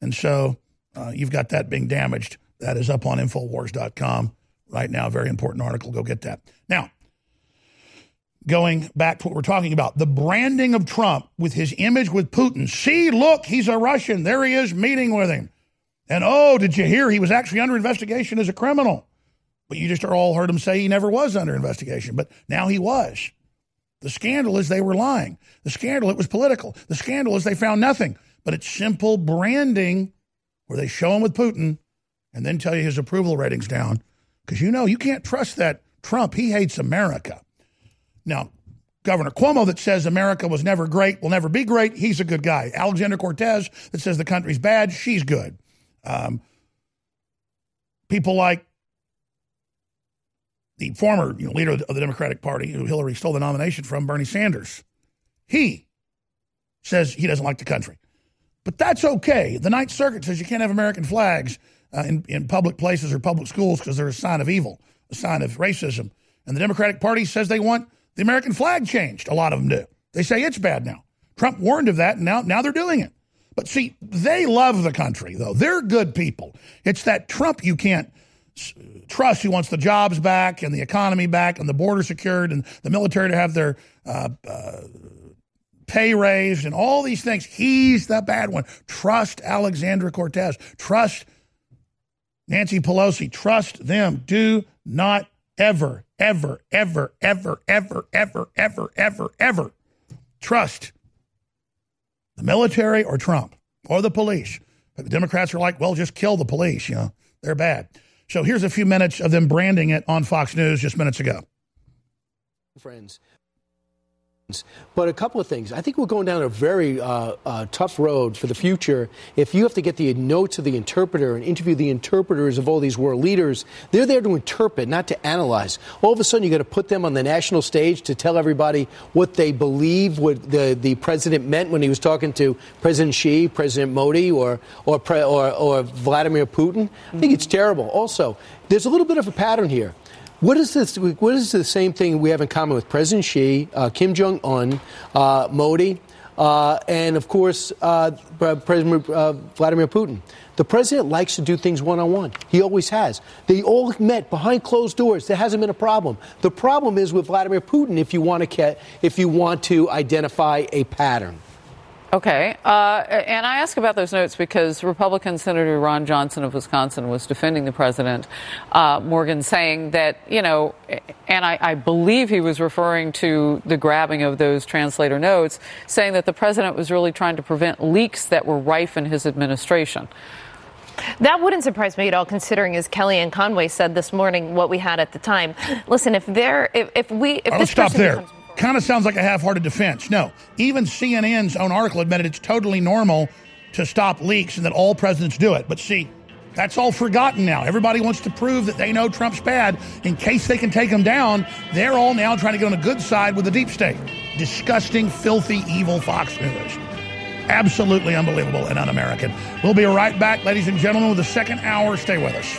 And so uh, you've got that being damaged. That is up on Infowars.com right now. Very important article. Go get that. Now, going back to what we're talking about the branding of Trump with his image with Putin. See, look, he's a Russian. There he is meeting with him. And oh, did you hear he was actually under investigation as a criminal? But you just all heard him say he never was under investigation, but now he was. The scandal is they were lying. The scandal, it was political. The scandal is they found nothing. But it's simple branding where they show him with Putin and then tell you his approval rating's down. Because you know, you can't trust that Trump. He hates America. Now, Governor Cuomo that says America was never great, will never be great, he's a good guy. Alexandria Cortez that says the country's bad, she's good. Um, people like the former you know, leader of the Democratic Party, who Hillary stole the nomination from, Bernie Sanders, he says he doesn't like the country. But that's okay. The Ninth Circuit says you can't have American flags uh, in, in public places or public schools because they're a sign of evil, a sign of racism. And the Democratic Party says they want the American flag changed. A lot of them do. They say it's bad now. Trump warned of that, and now, now they're doing it. But see, they love the country, though. They're good people. It's that Trump you can't trust who wants the jobs back and the economy back and the border secured and the military to have their uh, uh, pay raised and all these things. He's the bad one. Trust Alexandra Cortez. Trust Nancy Pelosi. Trust them. Do not ever, ever, ever, ever, ever, ever, ever, ever, ever trust the military or Trump or the police. But the Democrats are like, well, just kill the police. You know, they're bad. So here's a few minutes of them branding it on Fox News just minutes ago. Friends. But a couple of things. I think we're going down a very uh, uh, tough road for the future. If you have to get the notes of the interpreter and interview the interpreters of all these world leaders, they're there to interpret, not to analyze. All of a sudden, you got to put them on the national stage to tell everybody what they believe what the, the president meant when he was talking to President Xi, President Modi, or or, or, or Vladimir Putin. I think it's terrible. Also, there's a little bit of a pattern here. What is this? What is the same thing we have in common with President Xi, uh, Kim Jong Un, uh, Modi, uh, and of course uh, President uh, Vladimir Putin? The president likes to do things one on one. He always has. They all met behind closed doors. There hasn't been a problem. The problem is with Vladimir Putin. If you want to, if you want to identify a pattern. Okay. Uh, and I ask about those notes because Republican Senator Ron Johnson of Wisconsin was defending the president, uh, Morgan, saying that, you know, and I, I, believe he was referring to the grabbing of those translator notes, saying that the president was really trying to prevent leaks that were rife in his administration. That wouldn't surprise me at all, considering, as Kellyanne Conway said this morning, what we had at the time. Listen, if there, if, if we, if I'll stop there. Becomes- kind of sounds like a half-hearted defense. No, even CNN's own article admitted it's totally normal to stop leaks and that all presidents do it. But see, that's all forgotten now. Everybody wants to prove that they know Trump's bad in case they can take him down. They're all now trying to get on the good side with the deep state. Disgusting, filthy, evil Fox News. Absolutely unbelievable and un American. We'll be right back, ladies and gentlemen, with the second hour. Stay with us.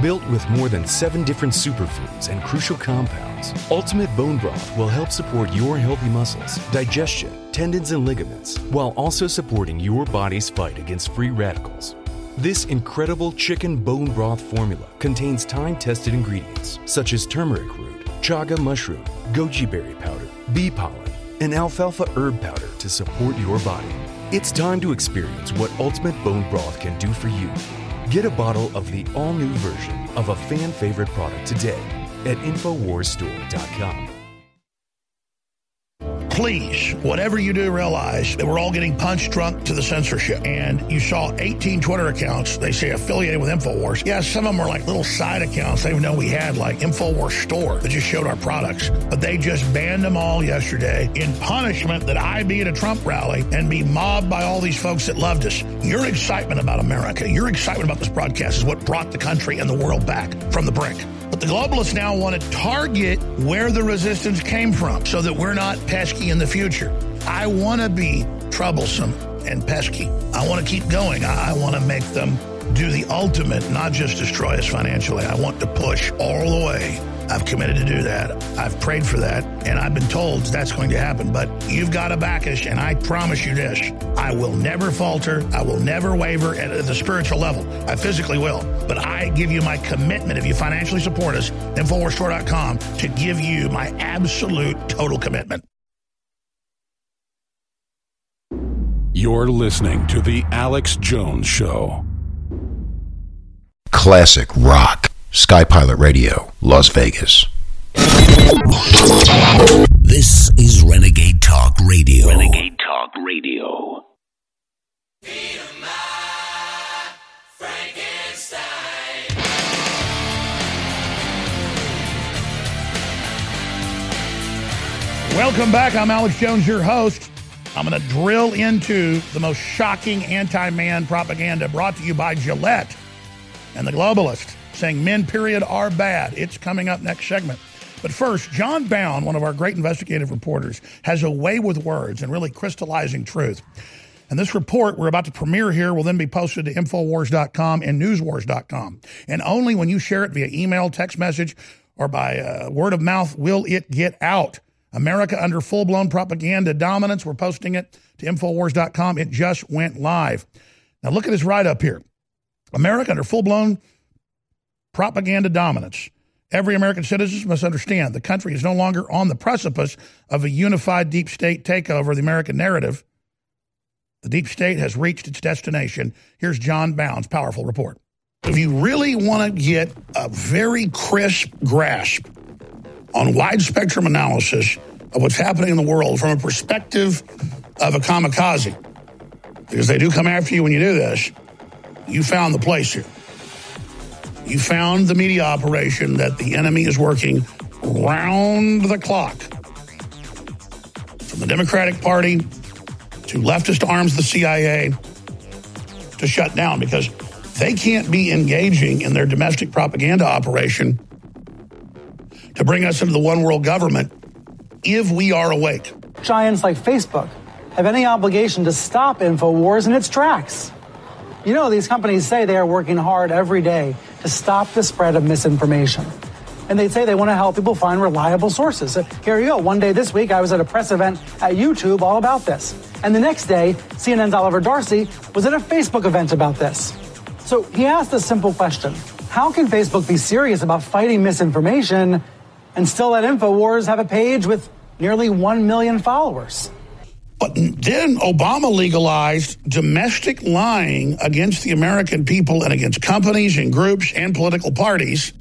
Built with more than seven different superfoods and crucial compounds, Ultimate Bone Broth will help support your healthy muscles, digestion, tendons, and ligaments, while also supporting your body's fight against free radicals. This incredible chicken bone broth formula contains time tested ingredients such as turmeric root, chaga mushroom, goji berry powder, bee pollen, and alfalfa herb powder to support your body. It's time to experience what Ultimate Bone Broth can do for you. Get a bottle of the all new version of a fan favorite product today at InfoWarsStore.com. please, whatever you do, realize that we're all getting punched drunk to the censorship. And you saw 18 Twitter accounts, they say affiliated with InfoWars. Yeah, some of them were like little side accounts. They even know we had like InfoWars store that just showed our products. But they just banned them all yesterday in punishment that I be at a Trump rally and be mobbed by all these folks that loved us. Your excitement about America, your excitement about this broadcast is what brought the country and the world back from the brink. But the globalists now want to target where the resistance came from so that we're not pesky in the future. I want to be troublesome and pesky. I want to keep going. I want to make them do the ultimate, not just destroy us financially. I want to push all the way. I've committed to do that. I've prayed for that, and I've been told that's going to happen. But you've got to back us, and I promise you this I will never falter. I will never waver at the spiritual level. I physically will. But I give you my commitment, if you financially support us, InfoWarsStore.com, to give you my absolute total commitment. You're listening to The Alex Jones Show. Classic rock. Sky Pilot Radio, Las Vegas. This is Renegade Talk Radio. Renegade Talk Radio. Welcome back. I'm Alex Jones, your host. I'm going to drill into the most shocking anti man propaganda brought to you by Gillette and the globalist saying men, period, are bad. It's coming up next segment. But first, Jon Bowne, one of our great investigative reporters, has a way with words and really crystallizing truth. And this report we're about to premiere here will then be posted to Infowars.com and Newswars.com. And only when you share it via email, text message, or by uh, word of mouth will it get out. America under full blown propaganda dominance. We're posting it to Infowars.com. It just went live. Now look at this write up here America under full blown propaganda dominance. Every American citizen must understand the country is no longer on the precipice of a unified deep state takeover of the American narrative. The deep state has reached its destination. Here's Jon Bowne's powerful report. If you really want to get a very crisp grasp on wide spectrum analysis of what's happening in the world from a perspective of a kamikaze, because they do come after you when you do this, you found the place here. You found the media operation that the enemy is working round the clock. From the Democratic Party to leftist arms the CIA to shut down because they can't be engaging in their domestic propaganda operation to bring us into the one world government if we are awake. Giants like Facebook have any obligation to stop InfoWars in its tracks. You know, these companies say they are working hard every day to stop the spread of misinformation. And they say they want to help people find reliable sources. So here you go. One day this week, I was at a press event at YouTube all about this. And the next day, CNN's Oliver Darcy was at a Facebook event about this. So he asked a simple question How can Facebook be serious about fighting misinformation and still let InfoWars have a page with nearly 1 million followers? But then Obama legalized domestic lying against the American people and against companies and groups and political parties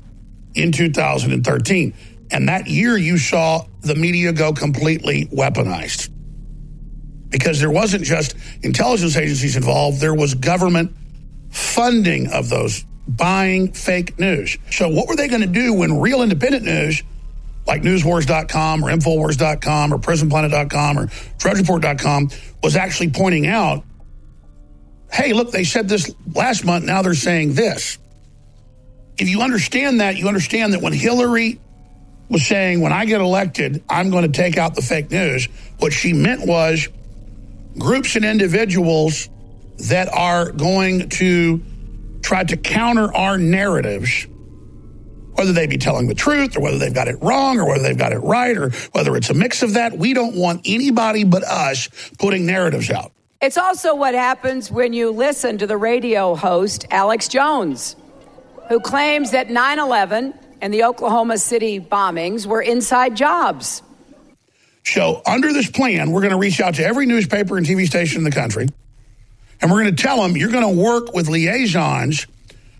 in 2013. And that year you saw the media go completely weaponized. Because there wasn't just intelligence agencies involved, there was government funding of those buying fake news. So, what were they going to do when real independent news like newswars.com or infowars.com or prisonplanet.com or drudgereport.com was actually pointing out hey, look, they said this last month, now they're saying this. If you understand that, you understand that when Hillary was saying, when I get elected, I'm going to take out the fake news, what she meant was groups and individuals that are going to try to counter our narratives whether they be telling the truth or whether they've got it wrong or whether they've got it right or whether it's a mix of that. We don't want anybody but us putting narratives out. It's also what happens when you listen to the radio host, Alex Jones, who claims that 9 11 and the Oklahoma City bombings were inside jobs. So, under this plan, we're going to reach out to every newspaper and TV station in the country, and we're going to tell them you're going to work with liaisons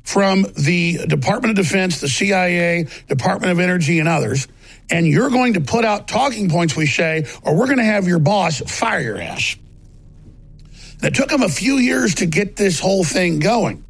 from the Department of Defense, the CIA, Department of Energy, and others. and you're going to put out talking points, we say, or we're going to have your boss fire your ass. It took them a few years to get this whole thing going.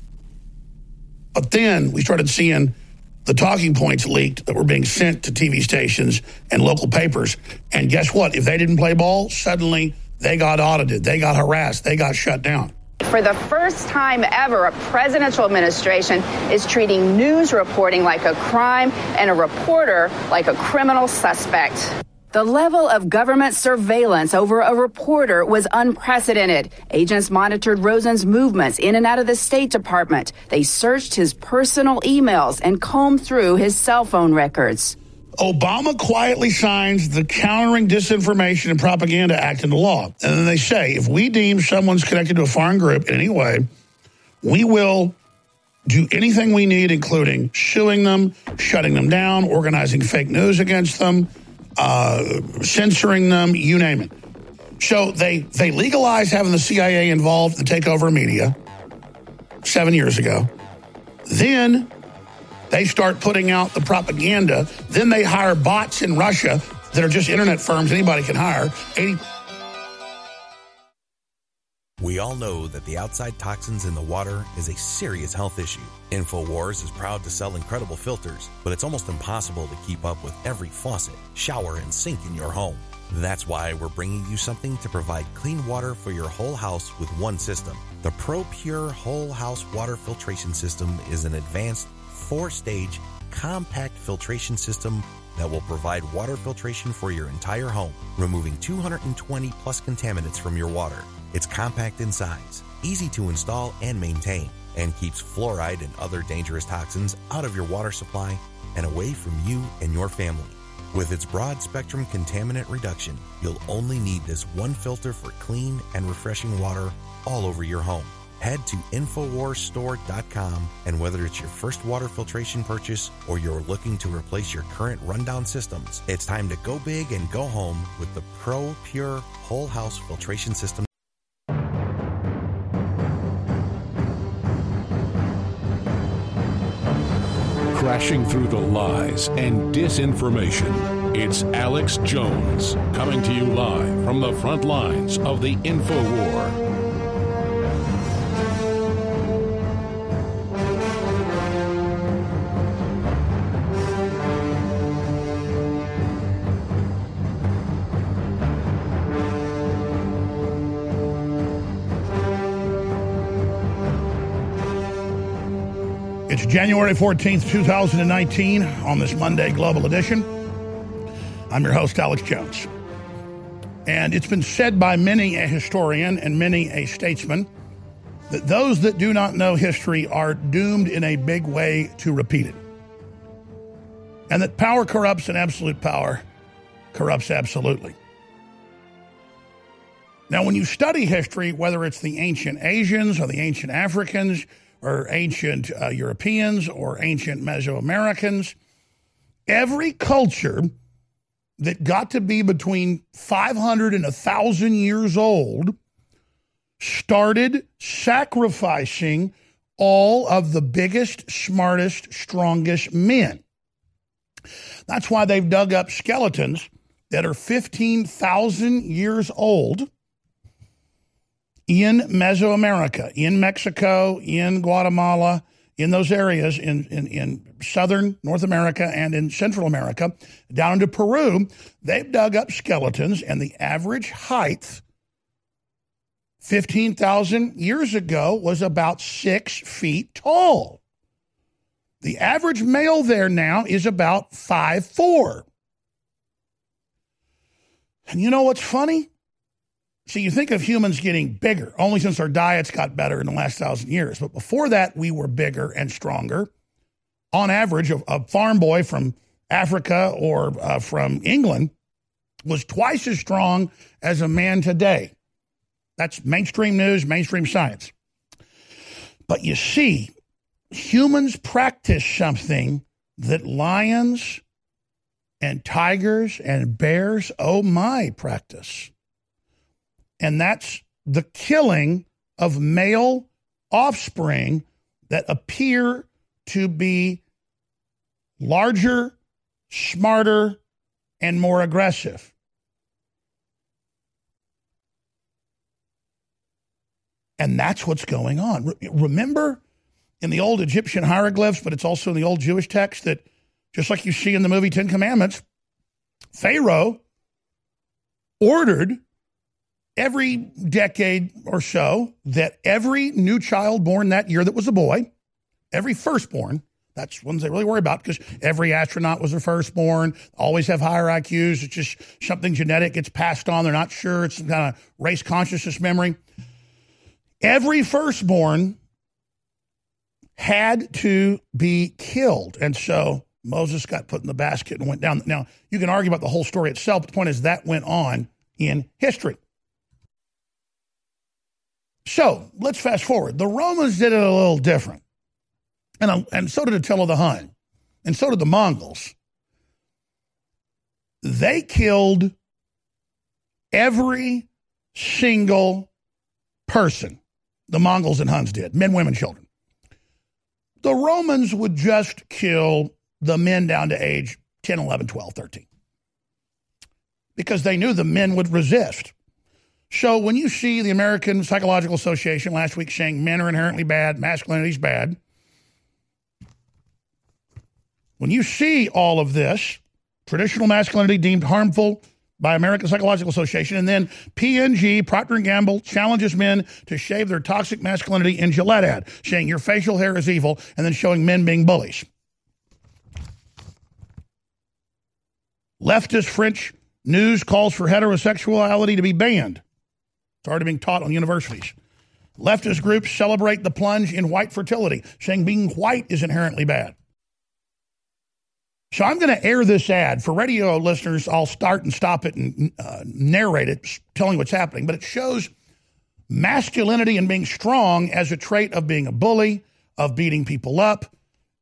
But then we started seeing the talking points leaked that were being sent to TV stations and local papers. And guess what? If they didn't play ball, suddenly they got audited, they got harassed, they got shut down. For the first time ever, a presidential administration is treating news reporting like a crime and a reporter like a criminal suspect. The level of government surveillance over a reporter was unprecedented. Agents monitored Rosen's movements in and out of the State Department. They searched his personal emails and combed through his cell phone records. Obama quietly signs the Countering Disinformation and Propaganda Act into law. And then they say if we deem someone's connected to a foreign group in any way, we will do anything we need, including suing them, shutting them down, organizing fake news against them, uh, censoring them, you name it. So they they legalized having the CIA involved in the takeover of media seven years ago. Then they start putting out the propaganda. Then they hire bots in Russia that are just internet firms anybody can hire. 80 we all know that the outside toxins in the water is a serious health issue. InfoWars is proud to sell incredible filters, but it's almost impossible to keep up with every faucet, shower, and sink in your home. That's why we're bringing you something to provide clean water for your whole house with one system. The ProPure Whole House Water Filtration System is an advanced four stage compact filtration system that will provide water filtration for your entire home, removing 220 plus contaminants from your water. It's compact in size, easy to install and maintain, and keeps fluoride and other dangerous toxins out of your water supply and away from you and your family. With its broad spectrum contaminant reduction, you'll only need this one filter for clean and refreshing water all over your home. Head to InfoWarsStore.com and whether it's your first water filtration purchase or you're looking to replace your current rundown systems, it's time to go big and go home with the Pro Pure Whole House Filtration System. Crashing through the lies and disinformation. It's Alex Jones coming to you live from the front lines of the info January 14th, 2019, on this Monday Global Edition. I'm your host, Alex Jones. And it's been said by many a historian and many a statesman that those that do not know history are doomed in a big way to repeat it. And that power corrupts and absolute power corrupts absolutely. Now, when you study history, whether it's the ancient Asians or the ancient Africans, or ancient uh, Europeans or ancient Mesoamericans. Every culture that got to be between 500 and 1,000 years old started sacrificing all of the biggest, smartest, strongest men. That's why they've dug up skeletons that are 15,000 years old in Mesoamerica, in Mexico, in Guatemala, in those areas in, in, in, southern North America and in Central America, down into Peru, they've dug up skeletons, and the average height 15,000 years ago was about six feet tall. The average male there now is about five four. And you know what's funny? See, you think of humans getting bigger only since our diets got better in the last thousand years. But before that, we were bigger and stronger. On average, a, a farm boy from Africa or uh, from England was twice as strong as a man today. That's mainstream news, mainstream science. But you see, humans practice something that lions and tigers and bears, oh my, practice and that's the killing of male offspring that appear to be larger, smarter, and more aggressive. And that's what's going on. Re- Remember in the old Egyptian hieroglyphs, but it's also in the old Jewish text that just like you see in the movie Ten Commandments, Pharaoh ordered every decade or so that every new child born that year that was a boy, every firstborn, that's ones they really worry about because every astronaut was a firstborn, always have higher IQs. It's just something genetic gets passed on. They're not sure. It's some kind of race consciousness memory. Every firstborn had to be killed. And so Moses got put in the basket and went down. Now, you can argue about the whole story itself. The point is that went on in history. So let's fast forward. The Romans did it a little different. And, uh, and so did Attila the Hun. And so did the Mongols. They killed every single person. The Mongols and Huns did men, women, children. The Romans would just kill the men down to age 10, 11, 12, 13 because they knew the men would resist. So when you see the American Psychological Association last week saying men are inherently bad, masculinity is bad, when you see all of this, traditional masculinity deemed harmful by American Psychological Association, and then P&G, Procter & Gamble, challenges men to shave their toxic masculinity in Gillette ad, saying your facial hair is evil, and then showing men being bullies. Leftist French news calls for heterosexuality to be banned. It's already being taught on universities. Leftist groups celebrate the plunge in white fertility, saying being white is inherently bad. So I'm going to air this ad for radio listeners. I'll start and stop it and uh, narrate it, telling what's happening. But it shows masculinity and being strong as a trait of being a bully, of beating people up,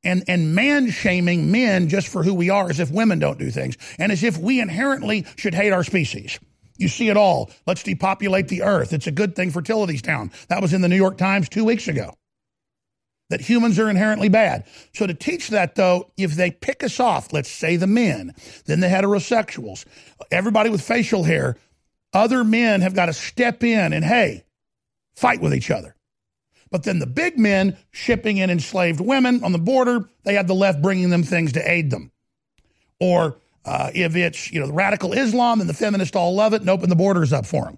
and and man shaming men just for who we are, as if women don't do things, and as if we inherently should hate our species. You see it all. Let's depopulate the earth. It's a good thing fertility's down. That was in the New York Times two weeks ago that humans are inherently bad. So to teach that though, if they pick us off, let's say the men, then the heterosexuals, everybody with facial hair, other men have got to step in and hey, fight with each other. But then the big men shipping in enslaved women on the border, they have the left bringing them things to aid them. Or uh, if it's you know the radical Islam and the feminists all love it and open the borders up for them.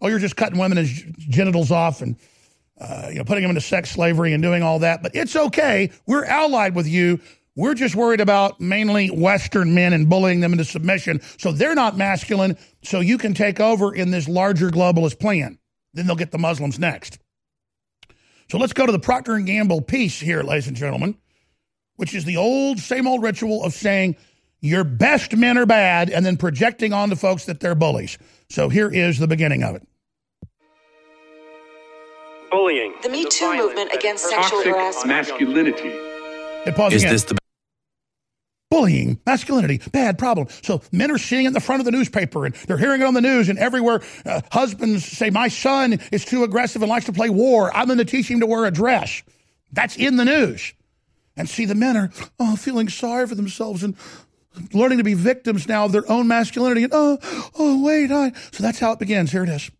Oh, you're just cutting women's genitals off and uh, you know, putting them into sex slavery and doing all that. But it's okay. We're allied with you. We're just worried about mainly Western men and bullying them into submission. So they're not masculine. So you can take over in this larger globalist plan. Then they'll get the Muslims next. So let's go to the Procter and Gamble piece here, ladies and gentlemen, which is the old, same old ritual of saying your best men are bad and then projecting onto folks that they're bullies. So here is the beginning of it bullying. The Me Too movement against sexual harassment. masculinity. It pause Is again. this the bullying, masculinity, bad problem. So men are seeing it in the front of the newspaper and they're hearing it on the news and everywhere. Uh, husbands say, My son is too aggressive and likes to play war. I'm going to teach him to wear a dress. That's in the news. And see, the men are oh, feeling sorry for themselves and learning to be victims now of their own masculinity. And oh, oh, wait, I. So that's how it begins. Here it is.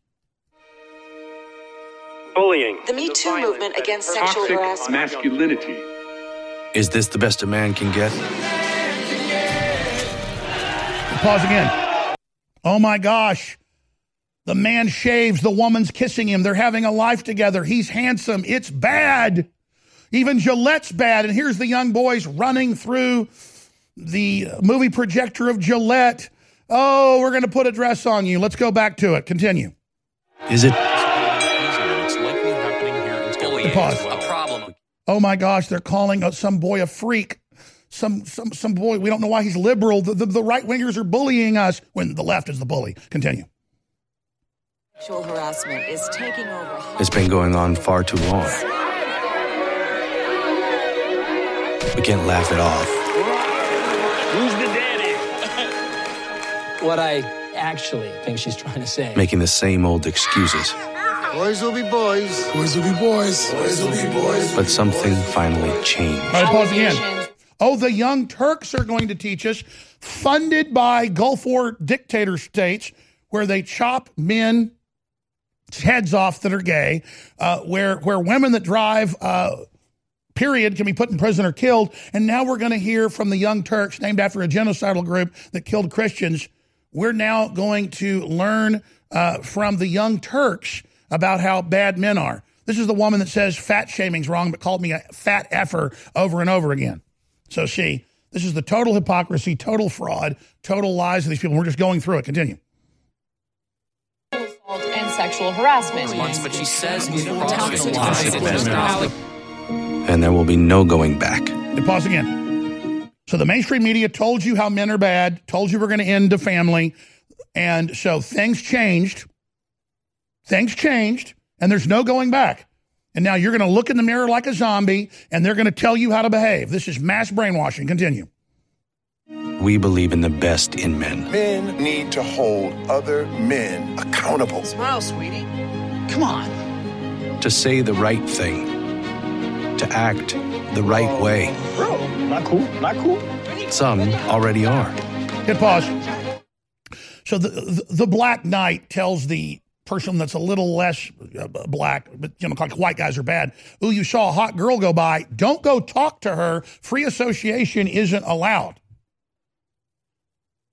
bullying? The Me Too movement against sexual Toxic harassment. masculinity. Is this the best a man can get? Pause again. Oh my gosh. The man shaves, the woman's kissing him. They're having a life together. He's handsome. It's bad. Even Gillette's bad. And here's the young boys running through the movie projector of Gillette. Oh, we're going to put a dress on you. Let's go back to it. Continue. Is it? It's likely happening here in Bullying Pause. a problem. Oh my gosh, they're calling uh, some boy a freak. Some some some boy. We don't know why he's liberal. The, the, the right wingers are bullying us when the left is the bully. Continue. Sexual harassment is taking over. It's been going on far too long. We can't laugh it off. What I actually think she's trying to say. Making the same old excuses. Boys will be boys. Boys will be boys. Boys will be boys. But something finally changed. All right, pause again. Oh, the Young Turks are going to teach us, funded by Gulf War dictator states, where they chop men heads off that are gay, uh, where where women that drive. Uh, period can be put in prison or killed. And now we're going to hear from the Young Turks, named after a genocidal group that killed Christians. We're now going to learn uh, from the Young Turks about how bad men are. This is the woman that says fat shaming's wrong, but called me a fat effer over and over again. So, see, this is the total hypocrisy, total fraud, total lies of these people. We're just going through it. Continue. and sexual harassment. Months, but she says And there will be no going back. And pause again. So the mainstream media told you how men are bad, told you we're going to end the family. And so things changed. Things changed, and there's no going back. And now you're going to look in the mirror like a zombie, and they're going to tell you how to behave. This is mass brainwashing. Continue. We believe in the best in men. Men need to hold other men accountable. Smile, sweetie. Come on. To say the right thing. To act the right way. Bro, not cool. Not cool. Some already are. Hit pause. So the, the, the Black Knight tells the person that's a little less uh, black, but you know, like white guys are bad. Ooh, you saw a hot girl go by. Don't go talk to her. Free association isn't allowed.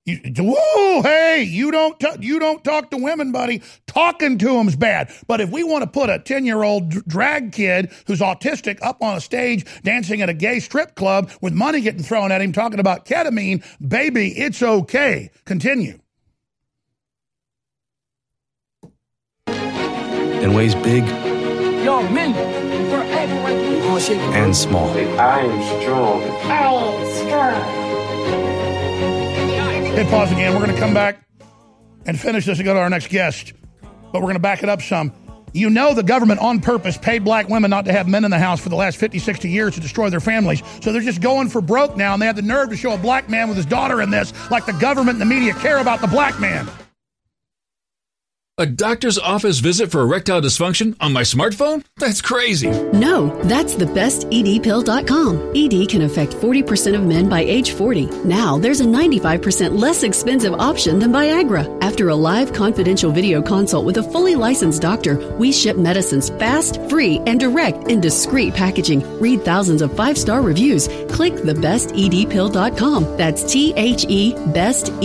You, whoa, hey, you don't t- you don't talk to women, buddy. Talking to them's bad. But if we want to put a ten year old drag kid who's autistic up on a stage dancing at a gay strip club with money getting thrown at him, talking about ketamine, baby, it's okay. Continue. In ways big Yo, men, forever. and small. I am strong. I am strong. Hit pause again. We're going to come back and finish this and go to our next guest. But we're going to back it up some. You know the government on purpose paid black women not to have men in the house for the last 50, 60 years to destroy their families. So they're just going for broke now, and they have the nerve to show a black man with his daughter in this like the government and the media care about the black man. A doctor's office visit for erectile dysfunction on my smartphone? That's crazy. No, that's the best EDpill.com. ED can affect 40% of men by age 40. Now there's a 95% less expensive option than Viagra. After a live confidential video consult with a fully licensed doctor, we ship medicines fast, free, and direct in discreet packaging. Read thousands of five-star reviews. Click thebestedpill.com. That's T H E bestedpill.com,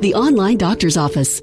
the online doctor's office.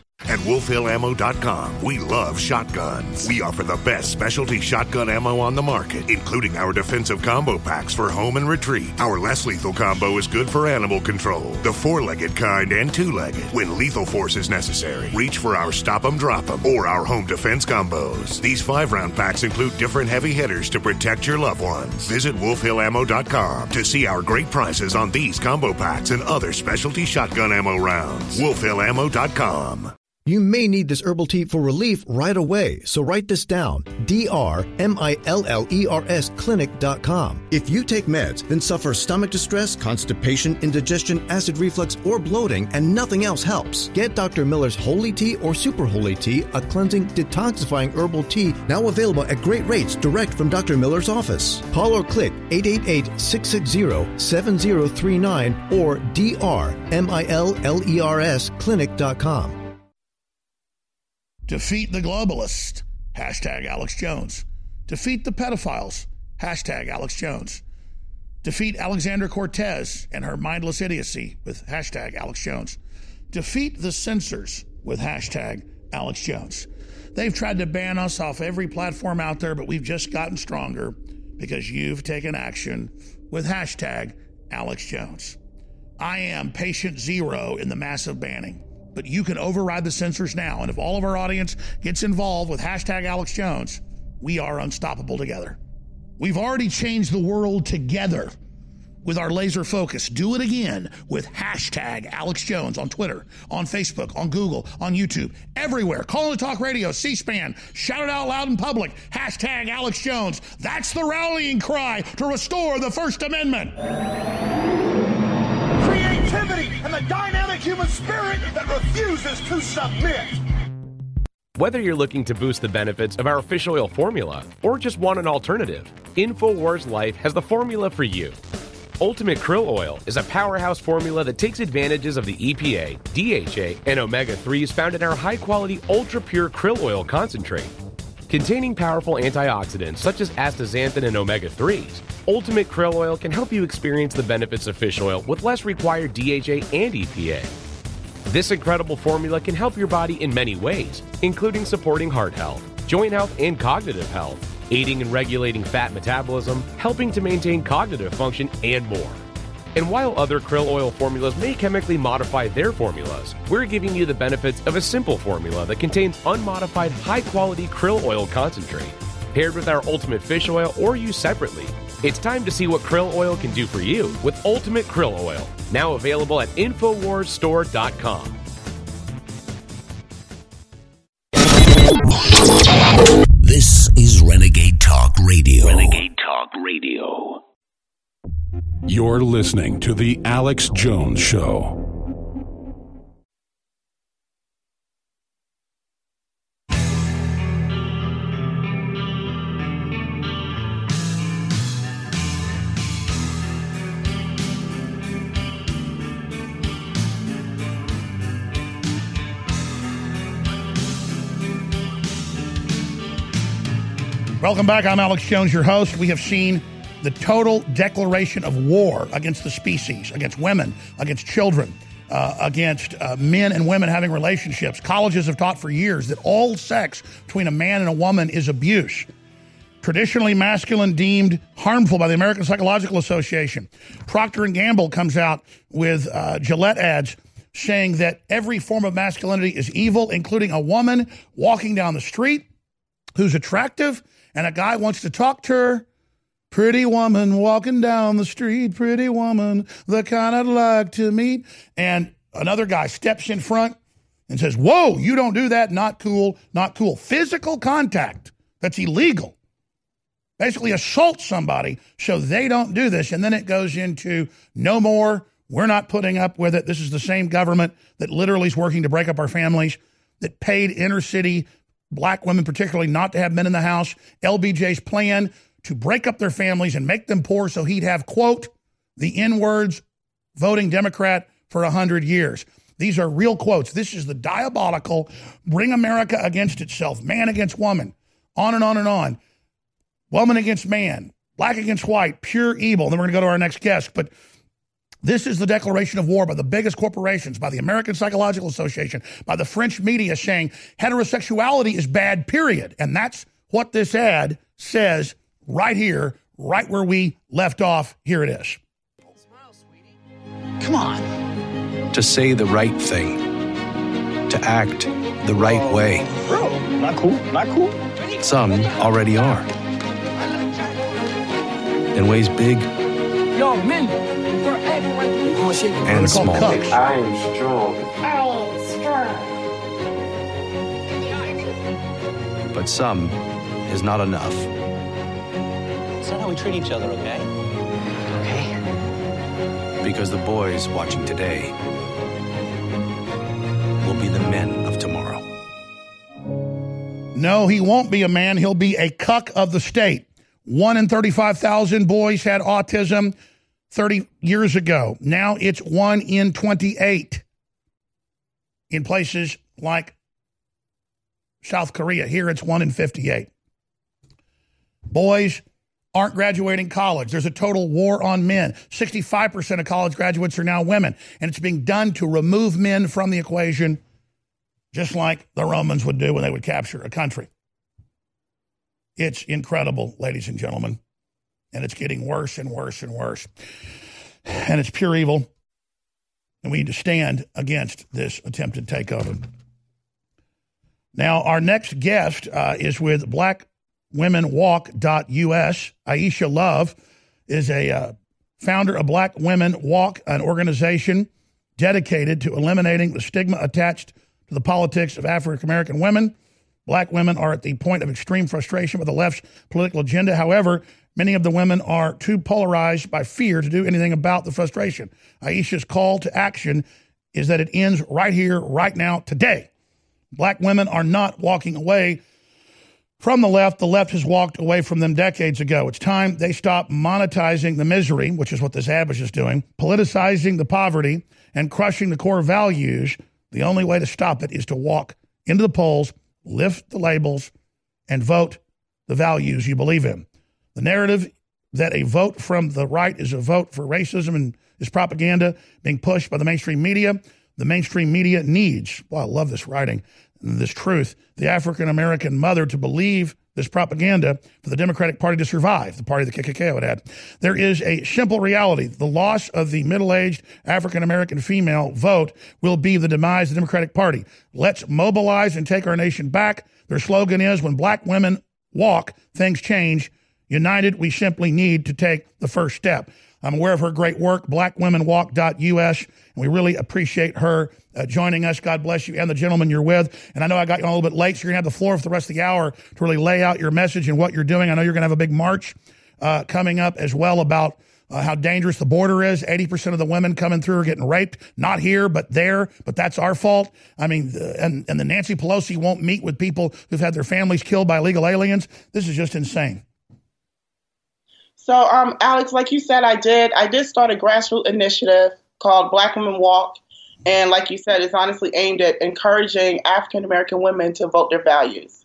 At WolfHillAmmo.com, we love shotguns. We offer the best specialty shotgun ammo on the market, including our defensive combo packs for home and retreat. Our less lethal combo is good for animal control, the four legged kind and two legged. When lethal force is necessary, reach for our Stop 'em Drop 'em or our home defense combos. These five round packs include different heavy hitters to protect your loved ones. Visit WolfHillAmmo.com to see our great prices on these combo packs and other specialty shotgun ammo rounds. WolfHillAmmo.com. You may need this herbal tea for relief right away, so write this down. D-R-M-I-L-L-E-R-S clinic.com. If you take meds, then suffer stomach distress, constipation, indigestion, acid reflux, or bloating, and nothing else helps. Get Dr. Miller's Holy Tea or Super Holy Tea, a cleansing, detoxifying herbal tea now available at great rates direct from Dr. Miller's office. Call or click 888-660-7039 or D-R-M-I-L-L-E-R-S clinic.com. Defeat the globalists. Hashtag Alex Jones. Defeat the pedophiles. Hashtag Alex Jones. Defeat Alexandra Cortez and her mindless idiocy with hashtag Alex Jones. Defeat the censors with hashtag Alex Jones. They've tried to ban us off every platform out there, but we've just gotten stronger because you've taken action with hashtag Alex Jones. I am patient zero in the massive banning but you can override the censors now. And if all of our audience gets involved with hashtag Alex Jones, we are unstoppable together. We've already changed the world together. with our laser focus. Do it again with hashtag Alex Jones on Twitter, on Facebook, on Google, on YouTube, everywhere. Call the talk radio, C SPAN. Shout it out loud in public. Hashtag Alex Jones. That's the rallying cry to restore the First Amendment. Creativity and the dynamic human spirit that refuses to submit. Whether you're looking to boost the benefits of our fish oil formula or just want an alternative, InfoWars Life has the formula for you. Ultimate Krill Oil is a powerhouse formula that takes advantages of the EPA, DHA, and omega 3s found in our high quality, ultra pure krill oil concentrate. Containing powerful antioxidants such as astaxanthin and omega 3s, Ultimate Krill Oil can help you experience the benefits of fish oil with less required DHA and EPA. This incredible formula can help your body in many ways, including supporting heart health, joint health, and cognitive health aiding and regulating fat metabolism, helping to maintain cognitive function, and more. And while other krill oil formulas may chemically modify their formulas, we're giving you the benefits of a simple formula that contains unmodified high quality krill oil concentrate. Paired with our Ultimate Fish Oil or used separately, it's time to see what krill oil can do for you with Ultimate Krill Oil, now available at InfoWarsStore.com. This is Renegade Talk Radio. Renegade Talk Radio. You're listening to The Alex Jones Show. Welcome back. I'm Alex Jones, your host. We have seen the total declaration of war against the species, against women, against children, uh, against uh, men and women having relationships. Colleges have taught for years that all sex between a man and a woman is abuse. Traditionally masculine deemed harmful by the American Psychological Association. Procter and Gamble comes out with uh, Gillette ads saying that every form of masculinity is evil, including a woman walking down the street who's attractive and a guy wants to talk to her. Pretty woman walking down the street, pretty woman, the kind I'd like to meet. And another guy steps in front and says, Whoa, you don't do that. Not cool, not cool. Physical contact, that's illegal. Basically, assault somebody so they don't do this. And then it goes into no more. We're not putting up with it. This is the same government that literally is working to break up our families, that paid inner city black women particularly not to have men in the house. LBJ's plan to break up their families and make them poor so he'd have, quote, the N words voting Democrat for 100 years. These are real quotes. This is the diabolical bring America against itself, man against woman, on and on and on. Woman against man, black against white, pure evil. then we're going to go to our next guest. But this is the declaration of war by the biggest corporations, by the American Psychological Association, by the French media saying heterosexuality is bad, period. And that's what this ad says right here, right where we left off. Here it is. Come on. To say the right thing, to act the right oh, way. Bro, not cool, not cool. Some already are. In ways big Yo, men, for everyone. Oh, and small. I am strong. I am strong. But some is not enough. It's not how we treat each other, okay? Okay. Because the boys watching today will be the men of tomorrow. No, he won't be a man. He'll be a cuck of the state. One in 35,000 boys had autism 30 years ago. Now it's one in 28 in places like South Korea. Here it's one in 58. Boys aren't graduating college. There's a total war on men. 65% of college graduates are now women, and it's being done to remove men from the equation, just like the Romans would do when they would capture a country. It's incredible, ladies and gentlemen. And it's getting worse and worse and worse. And it's pure evil. And we need to stand against this attempted takeover. Now, our next guest uh, is with blackwomenwalk.us. Aisha Love is a uh, founder of Black Women Walk, an organization dedicated to eliminating the stigma attached to the politics of African American women. Black women are at the point of extreme frustration with the left's political agenda. However, many of the women are too polarized by fear to do anything about the frustration. Aisha's call to action is that it ends right here, right now, today. Black women are not walking away from the left. The left has walked away from them decades ago. It's time they stop monetizing the misery, which is what this ambush is doing, politicizing the poverty, and crushing the core values. The only way to stop it is to walk into the polls, lift the labels, and vote the values you believe in. The narrative that a vote from the right is a vote for racism and is propaganda being pushed by the mainstream media. The mainstream media needs, well, I love this writing, this truth, the African American mother to believe this propaganda for the Democratic Party to survive, the party the KKK would add. There is a simple reality. The loss of the middle aged African American female vote will be the demise of the Democratic Party. Let's mobilize and take our nation back. Their slogan is when black women walk, things change. United, we simply need to take the first step. I'm aware of her great work, blackwomenwalk.us, and we really appreciate her uh, joining us. God bless you and the gentleman you're with. And I know I got you a little bit late, so you're going to have the floor for the rest of the hour to really lay out your message and what you're doing. I know you're going to have a big march uh, coming up as well about uh, how dangerous the border is. 80% of the women coming through are getting raped, not here, but there, but that's our fault. I mean, and, and the Nancy Pelosi won't meet with people who've had their families killed by illegal aliens. This is just insane. So, um, Alex, like you said, I did. I did start a grassroots initiative called Black Women Walk, and like you said, it's honestly aimed at encouraging African American women to vote their values.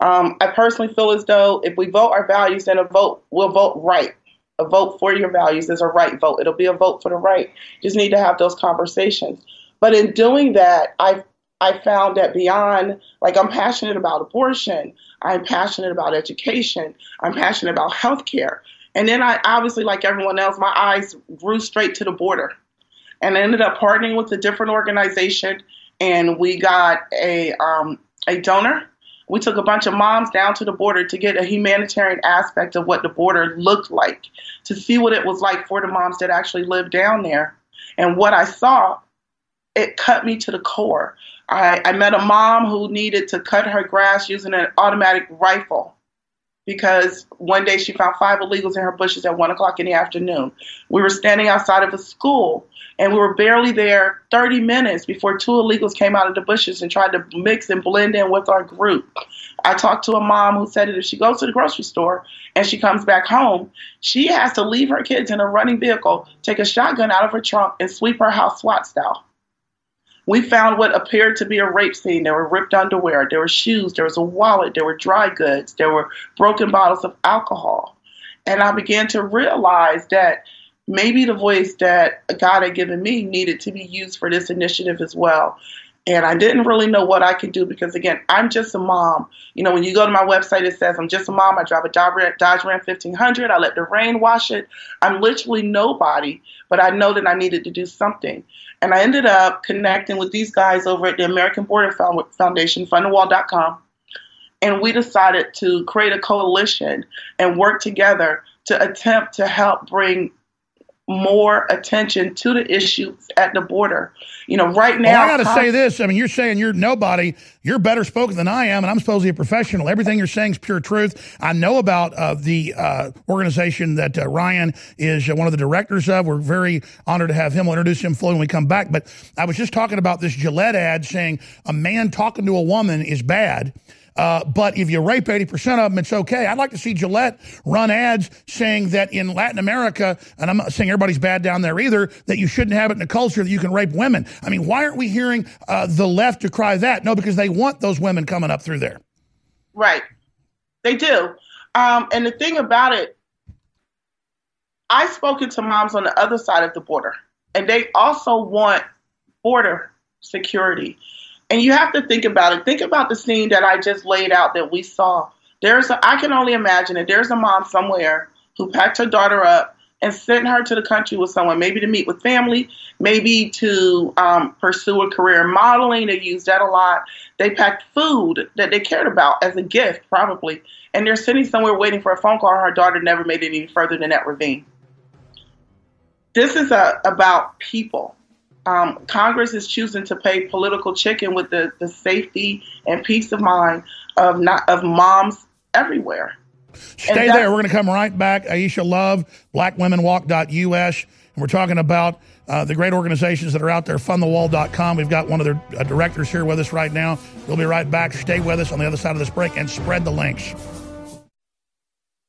Um, I personally feel as though if we vote our values, then a vote will vote right. A vote for your values is a right vote. It'll be a vote for the right. You just need to have those conversations. But in doing that, I I found that beyond like I'm passionate about abortion, I'm passionate about education, I'm passionate about healthcare. And then I obviously, like everyone else, my eyes grew straight to the border. And I ended up partnering with a different organization, and we got a um, a donor. We took a bunch of moms down to the border to get a humanitarian aspect of what the border looked like, to see what it was like for the moms that actually lived down there. And what I saw, it cut me to the core. I, I met a mom who needed to cut her grass using an automatic rifle because one day she found five illegals in her bushes at one o'clock in the afternoon. We were standing outside of a school and we were barely there 30 minutes before two illegals came out of the bushes and tried to mix and blend in with our group. I talked to a mom who said that if she goes to the grocery store and she comes back home, she has to leave her kids in a running vehicle, take a shotgun out of her trunk, and sweep her house SWAT style. We found what appeared to be a rape scene. There were ripped underwear, there were shoes, there was a wallet, there were dry goods, there were broken bottles of alcohol. And I began to realize that maybe the voice that God had given me needed to be used for this initiative as well. And I didn't really know what I could do because, again, I'm just a mom. You know, when you go to my website, it says I'm just a mom. I drive a Dodge Ram 1500. I let the rain wash it. I'm literally nobody, but I know that I needed to do something. And I ended up connecting with these guys over at the American Border Foundation, fundthewall.com. And we decided to create a coalition and work together to attempt to help bring more attention to the issues at the border. You know, right now. Well, I got to say this. I mean, you're saying you're nobody. You're better spoken than I am, and I'm supposed to be a professional. Everything you're saying is pure truth. I know about uh, the uh, organization that uh, Ryan is uh, one of the directors of. We're very honored to have him. We'll introduce him fully when we come back. But I was just talking about this Gillette ad saying a man talking to a woman is bad. Uh, but if you rape 80% of them, it's okay. I'd like to see Gillette run ads saying that in Latin America, and I'm not saying everybody's bad down there either, that you shouldn't have it in a culture that you can rape women. I mean, why aren't we hearing uh, the left decry that? No, because they want those women coming up through there. Right. They do. Um, and the thing about it, I've spoken to moms on the other side of the border, and they also want border security. And you have to think about it. Think about the scene that I just laid out that we saw. There's a, I can only imagine it. There's a mom somewhere who packed her daughter up and sent her to the country with someone, maybe to meet with family, maybe to um, pursue a career in modeling. They use that a lot. They packed food that they cared about as a gift, probably, and they're sitting somewhere waiting for a phone call. Her daughter never made it any further than that ravine. this is a, about people. Um, Congress is choosing to pay political chicken with the, the safety and peace of mind of not of moms everywhere. Stay there. We're going to come right back. Aisha Love, blackwomenwalk.us. And we're talking about uh, the great organizations that are out there, fundthewall.com. We've got one of their uh, directors here with us right now. We'll be right back. Stay with us on the other side of this break and spread the links.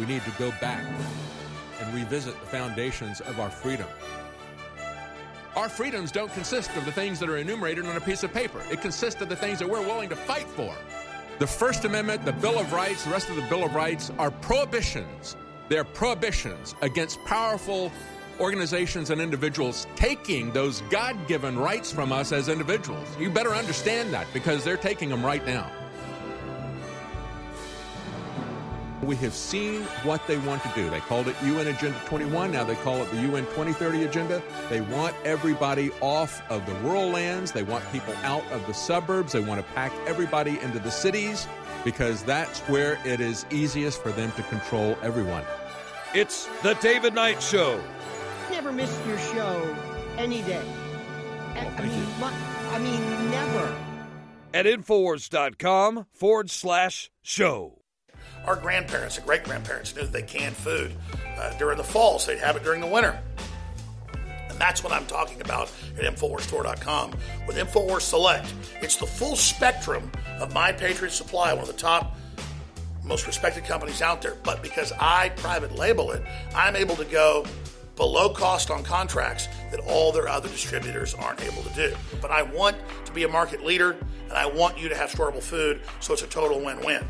We need to go back and revisit the foundations of our freedom. Our freedoms don't consist of the things that are enumerated on a piece of paper. It consists of the things that we're willing to fight for. The First Amendment, the Bill of Rights, the rest of the Bill of Rights are prohibitions. They're prohibitions against powerful organizations and individuals taking those God given rights from us as individuals. You better understand that because they're taking them right now. We have seen what they want to do. They called it UN Agenda 21. Now they call it the UN 2030 Agenda. They want everybody off of the rural lands. They want people out of the suburbs. They want to pack everybody into the cities because that's where it is easiest for them to control everyone. It's the David Knight Show. Never miss your show any day. I mean, I mean, never. At Infowars.com forward slash show. Our grandparents and great grandparents knew that they canned food uh, during the fall, so they'd have it during the winter. And that's what I'm talking about at InfoWarsStore.com with InfoWars Select. It's the full spectrum of My Patriot Supply, one of the top, most respected companies out there. But because I private label it, I'm able to go below cost on contracts that all their other distributors aren't able to do. But I want to be a market leader and I want you to have storable food, so it's a total win win.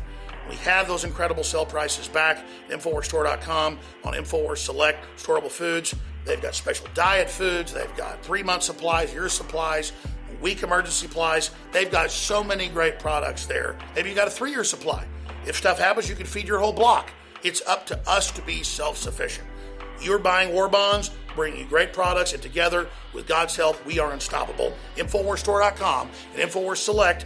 We have those incredible sale prices back InfoWarsStore.com on InfoWars Select Storable Foods. They've got special diet foods, they've got three month supplies, year supplies, week emergency supplies. They've got so many great products there. Maybe you got a three year supply. If stuff happens, you can feed your whole block. It's up to us to be self sufficient. You're buying war bonds, bringing you great products, and together, with God's help, we are unstoppable. InfoWarsStore.com and InfoWars Select,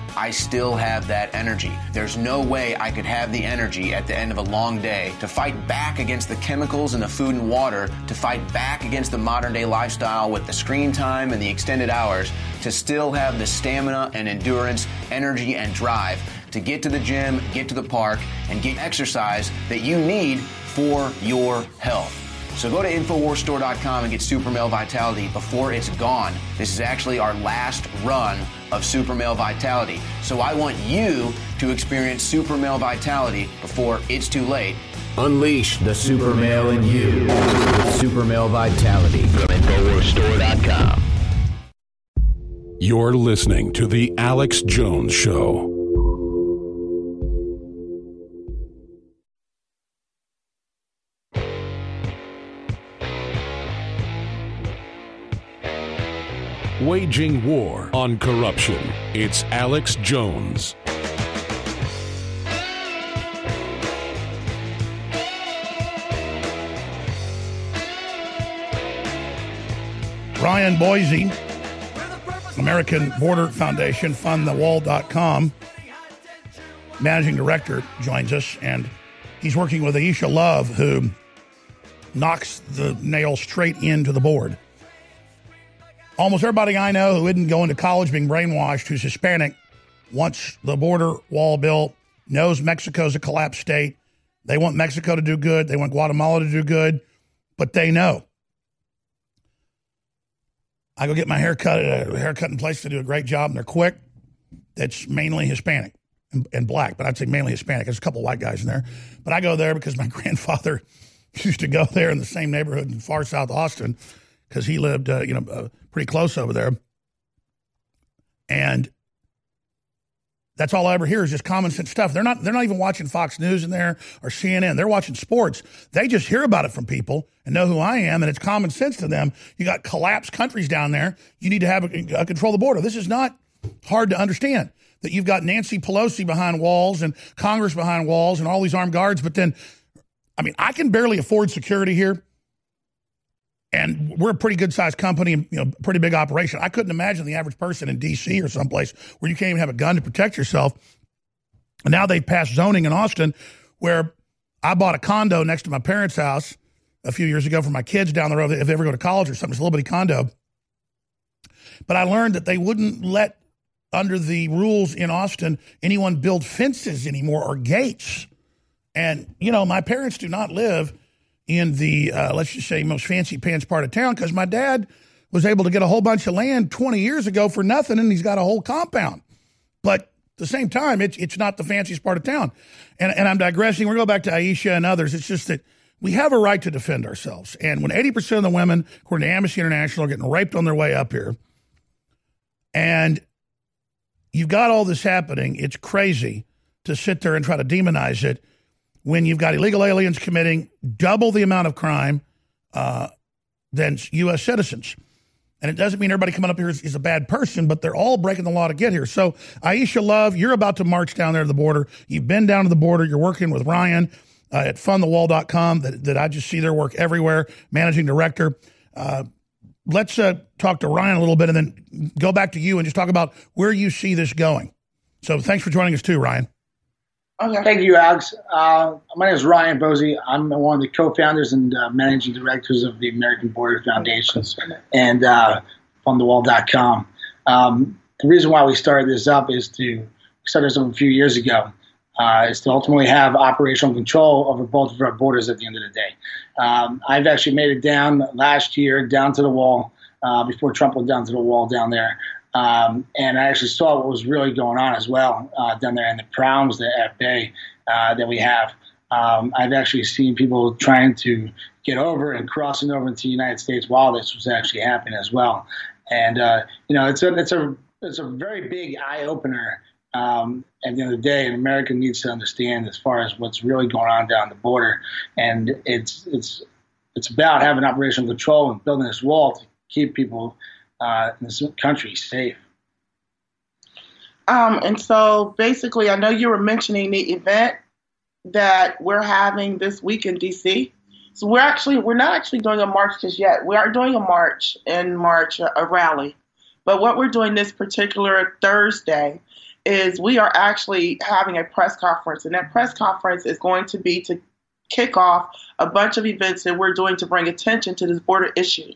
I still have that energy. There's no way I could have the energy at the end of a long day to fight back against the chemicals in the food and water, to fight back against the modern day lifestyle with the screen time and the extended hours, to still have the stamina and endurance, energy and drive to get to the gym, get to the park, and get exercise that you need for your health. So go to InfoWarsStore.com and get Super Male Vitality before it's gone. This is actually our last run of Super Male Vitality. So I want you to experience Super Male Vitality before it's too late. Unleash the super male in you with Super Male Vitality from InfoWarsStore.com. You're listening to The Alex Jones Show. Waging war on corruption. It's Alex Jones. Ryan Boise, American Border Foundation, fundthewall.com. Managing director joins us, and he's working with Aisha Love, who knocks the nail straight into the board. Almost everybody I know who isn't going to college being brainwashed, who's Hispanic, wants the border wall built, knows Mexico's a collapsed state. They want Mexico to do good. They want Guatemala to do good, but they know. I go get my hair cut at a haircutting place. They do a great job and they're quick. That's mainly Hispanic and, and black, but I'd say mainly Hispanic. There's a couple white guys in there. But I go there because my grandfather used to go there in the same neighborhood in far south Austin because he lived, uh, you know, uh, pretty close over there. And that's all I ever hear is just common sense stuff. They're not they're not even watching Fox News in there or CNN. They're watching sports. They just hear about it from people and know who I am, and it's common sense to them. You got collapsed countries down there. You need to have a, a control the border. This is not hard to understand. That you've got Nancy Pelosi behind walls and Congress behind walls and all these armed guards, but then, I mean, I can barely afford security here and we're a pretty good sized company, you know, pretty big operation. I couldn't imagine the average person in D.C. or someplace where you can't even have a gun to protect yourself. And now they've passed zoning in Austin, where I bought a condo next to my parents' house a few years ago for my kids down the road if they ever go to college or something. It's a little bitty condo. But I learned that they wouldn't let, under the rules in Austin, anyone build fences anymore or gates. And, you know, my parents do not live in the, uh, let's just say, most fancy pants part of town because my dad was able to get a whole bunch of land 20 years ago for nothing and he's got a whole compound. But at the same time, it's, it's not the fanciest part of town. And, and I'm digressing. We're going back to Aisha and others. It's just that we have a right to defend ourselves. And when 80% of the women, according to Amnesty International, are getting raped on their way up here, and you've got all this happening, it's crazy to sit there and try to demonize it when you've got illegal aliens committing double the amount of crime uh, than U.S. citizens. And it doesn't mean everybody coming up here is, is, a bad person, but they're all breaking the law to get here. So, Aisha Love, you're about to march down there to the border. You've been down to the border. You're working with Ryan uh, at fundthewall.com that, that I just see their work everywhere, managing director. Uh, let's uh, talk to Ryan a little bit and then go back to you and just talk about where you see this going. So, thanks for joining us too, Ryan. Okay. Thank you, Alex. Uh, my name is Ryan Bosey. I'm one of the co-founders and uh, managing directors of the American Border Foundations and uh, FundTheWall.com. Um, the reason why we started this up is to start this up a few years ago. Uh, is to ultimately have operational control over both of our borders at the end of the day. Um, I've actually made it down last year, down to the wall, uh, before Trump went down to the wall down there. Um, and I actually saw what was really going on as well uh, down there in the problems that at bay uh, that we have. Um, I've actually seen people trying to get over and crossing over into the United States while this was actually happening as well. And uh, you know, it's a it's a it's a very big eye opener. Um, at the end of the day, and America needs to understand as far as what's really going on down the border, and it's it's it's about having operational control and building this wall to keep people uh, in this country safe. Um, and so basically, I know you were mentioning the event that we're having this week in DC. So we're actually we're not actually doing a march just yet. We are doing a march in March, a, a rally. But what we're doing this particular Thursday is we are actually having a press conference, and that press conference is going to be to kick off a bunch of events that we're doing to bring attention to this border issue.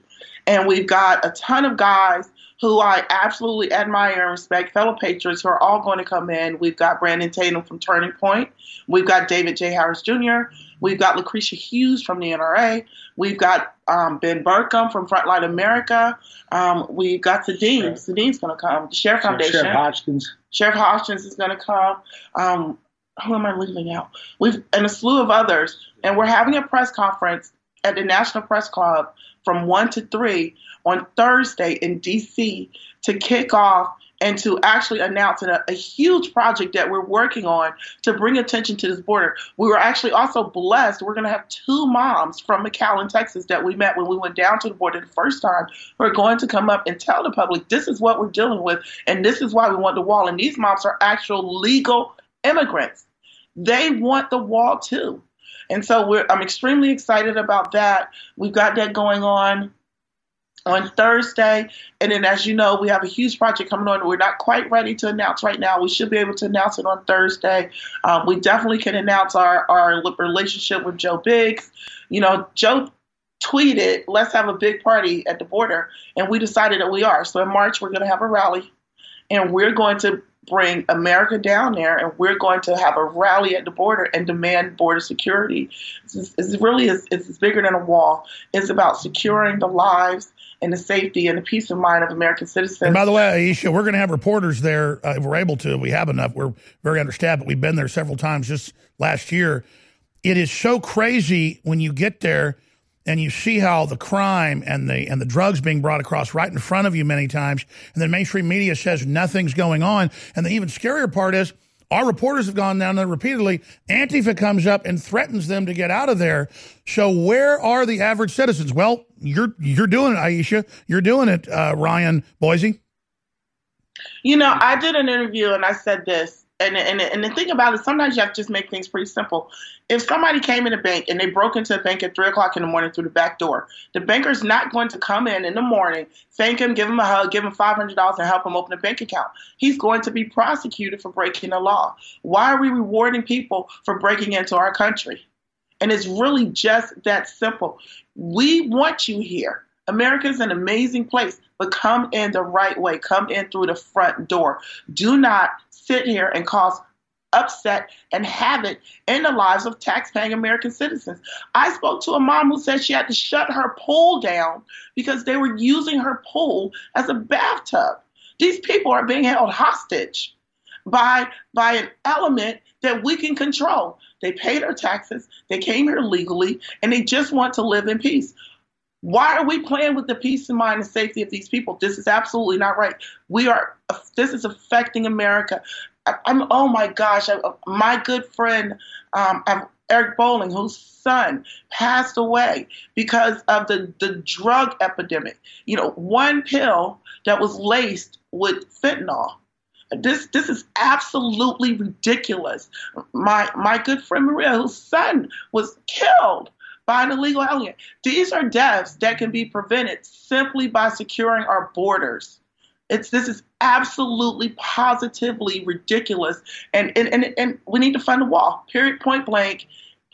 And we've got a ton of guys who I absolutely admire and respect, fellow patriots who are all going to come in. We've got Brandon Tatum from Turning Point. We've got David J. Harris Jr. We've got Lucretia Hughes from the NRA. We've got um, Ben Bergquam from Frontline America. Um, we've got Sadim. Sure. Sadim's going to come. The Sheriff Foundation. Sheriff Hodgkins. Sheriff Hodgkins is going to come. Um, who am I leaving out? We've and a slew of others. And we're having a press conference at the National Press Club from 1 to 3 on Thursday in DC to kick off and to actually announce a, a, huge project that we're working on to bring attention to this border. We were actually also blessed. We're going to have two moms from McAllen, Texas, that we met when we went down to the border the first time. Who are going to come up and tell the public this is what we're dealing with, and this is why we want the wall. And these moms are actual legal immigrants. They want the wall too. And so I'm extremely excited about that. We've got that going on. on Thursday. And then, as you know, we have a huge project coming on. We're not quite ready to announce right now. We should be able to announce it on Thursday. Um, we definitely can announce our, our relationship with Joe Biggs. You know, Joe tweeted, let's have a big party at the border. And we decided that we are. So in March, we're going to have a rally and we're going to bring America down there and we're going to have a rally at the border and demand border security. It's, it's really it's, it's bigger than a wall. It's about securing the lives and the safety and the peace of mind of American citizens. And by the way, Aisha, we're going to have reporters there. Uh, if we're able to, we have enough. We're very understaffed, but we've been there several times just last year. It is so crazy when you get there and you see how the crime and the and the drugs being brought across right in front of you many times, and then mainstream media says nothing's going on. And the even scarier part is our reporters have gone down there repeatedly. Antifa comes up and threatens them to get out of there. So where are the average citizens? Well, you're you're doing it, Aisha. You're doing it, uh, Ryan Boise. You know, I did an interview and I said this and, and and the thing about it, sometimes you have to just make things pretty simple. If somebody came in a bank and they broke into a bank at three o'clock in the morning through the back door, the banker's not going to come in in the morning, thank him, give him a hug, give him five hundred dollars, and help him open a bank account. He's going to be prosecuted for breaking the law. Why are we rewarding people for breaking into our country? And it's really just that simple. We want you here. America is an amazing place, but come in the right way. Come in through the front door. Do not sit here and cause upset and havoc in the lives of taxpaying American citizens. I spoke to a mom who said she had to shut her pool down because they were using her pool as a bathtub. These people are being held hostage by by an element that we can control. They paid their taxes, they came here legally, and they just want to live in peace. Why are we playing with the peace of mind and safety of these people? This is absolutely not right. We are. This is affecting America. I, am Oh my gosh! I, my good friend um, Eric Bolling, whose son passed away because of the the drug epidemic. You know, one pill that was laced with fentanyl. This this is absolutely ridiculous. My my good friend Maria, whose son was killed by an illegal alien. These are deaths that can be prevented simply by securing our borders. It's this is absolutely positively ridiculous, and and and, and we need to fund a wall. Period. Point blank.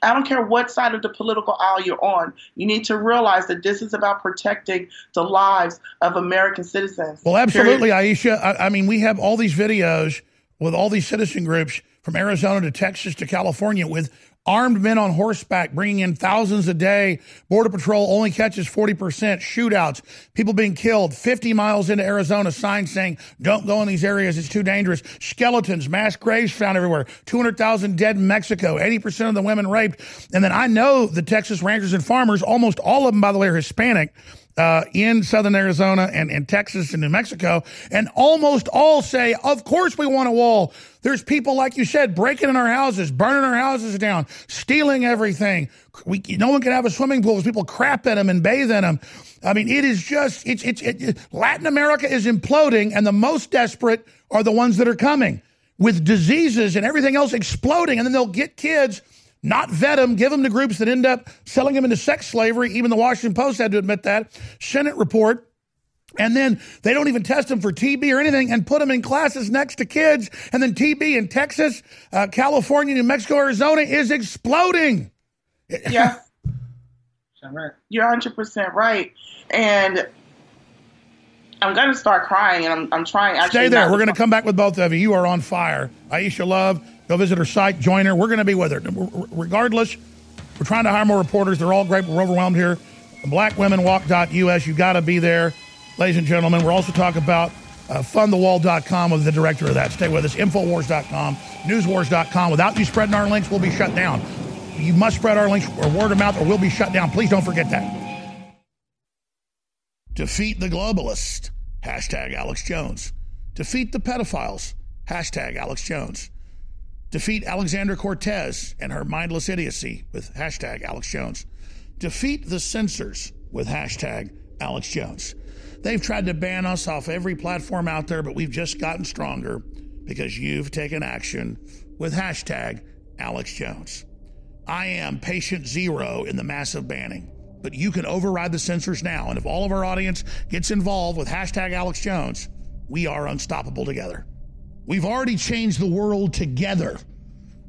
I don't care what side of the political aisle you're on. You need to realize that this is about protecting the lives of American citizens. Well, absolutely, Period. Aisha. I, I mean, we have all these videos with all these citizen groups from Arizona to Texas to California with armed men on horseback bringing in thousands a day. Border Patrol only catches 40%. Shootouts, people being killed. 50 miles into Arizona, signs saying, don't go in these areas, it's too dangerous. Skeletons, mass graves found everywhere. 200,000 dead in Mexico. 80% of the women raped. And then I know the Texas ranchers and farmers, almost all of them, by the way, are Hispanic uh, in southern Arizona and, and Texas and New Mexico, and almost all say, Of course, we want a wall. There's people, like you said, breaking in our houses, burning our houses down, stealing everything. We, no one can have a swimming pool because people crap in them and bathe in them. I mean, it is just, it's, it's, it, Latin America is imploding, and the most desperate are the ones that are coming with diseases and everything else exploding, and then they'll get kids not vet them, give them to groups that end up selling them into sex slavery. Even the Washington Post had to admit that. Senate report. And then they don't even test them for TB or anything and put them in classes next to kids. And then TB in Texas, uh, California, New Mexico, Arizona is exploding. Yeah. You're 100% right. And I'm going to start crying and I'm, I'm trying. Stay there. We're going to come back with both of you. You are on fire. Aisha Love, Go visit her site, join her. We're going to be with her. Regardless, we're trying to hire more reporters. They're all great. We're overwhelmed here. BlackWomenWalk.us. You got to be there, ladies and gentlemen. We're also talking about uh, fundthewall.com with the director of that. Stay with us. Infowars.com, newswars.com. Without you spreading our links, we'll be shut down. You must spread our links or word of mouth or we'll be shut down. Please don't forget that. Defeat the globalist. Hashtag Alex Jones. Defeat the pedophiles. Hashtag Alex Jones. Defeat Alexandra Cortez and her mindless idiocy with hashtag Alex Jones. Defeat the censors with hashtag Alex Jones. They've tried to ban us off every platform out there, but we've just gotten stronger because you've taken action with hashtag Alex Jones. I am patient zero in the massive banning. but you can override the censors now. And if all of our audience gets involved with hashtag Alex Jones, we are unstoppable together. We've already changed the world together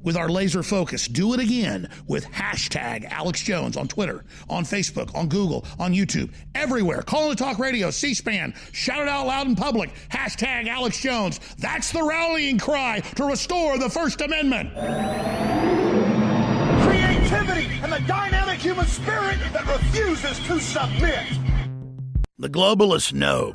with our laser focus. Do it again with hashtag Alex Jones on Twitter, on Facebook, on Google, on YouTube, everywhere. Call the talk radio, C SPAN, shout it out loud in public. Hashtag Alex Jones. That's the rallying cry to restore the First Amendment. Creativity and the dynamic human spirit that refuses to submit. The globalists know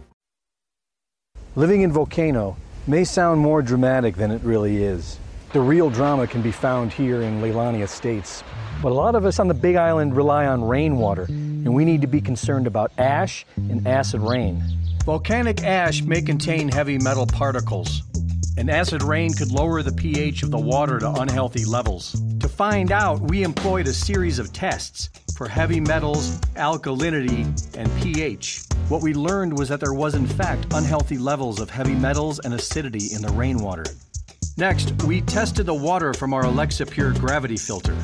Living in Volcano may sound more dramatic than it really is. The real drama can be found here in Leilani Estates. But a lot of us on the Big Island rely on rainwater, and we need to be concerned about ash and acid rain. Volcanic ash may contain heavy metal particles, and acid rain could lower the pH of the water to unhealthy levels. To find out, we employed a series of tests for heavy metals, alkalinity, and pH. What we learned was that there was, in fact, unhealthy levels of heavy metals and acidity in the rainwater. Next, we tested the water from our Alexa Pure gravity filter.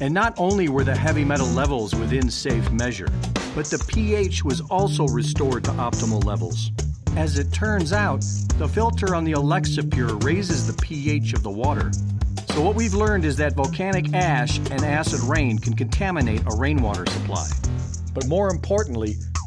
And not only were the heavy metal levels within safe measure, but the pH was also restored to optimal levels. As it turns out, the filter on the Alexa Pure raises the pH of the water. So, what we've learned is that volcanic ash and acid rain can contaminate a rainwater supply. But more importantly,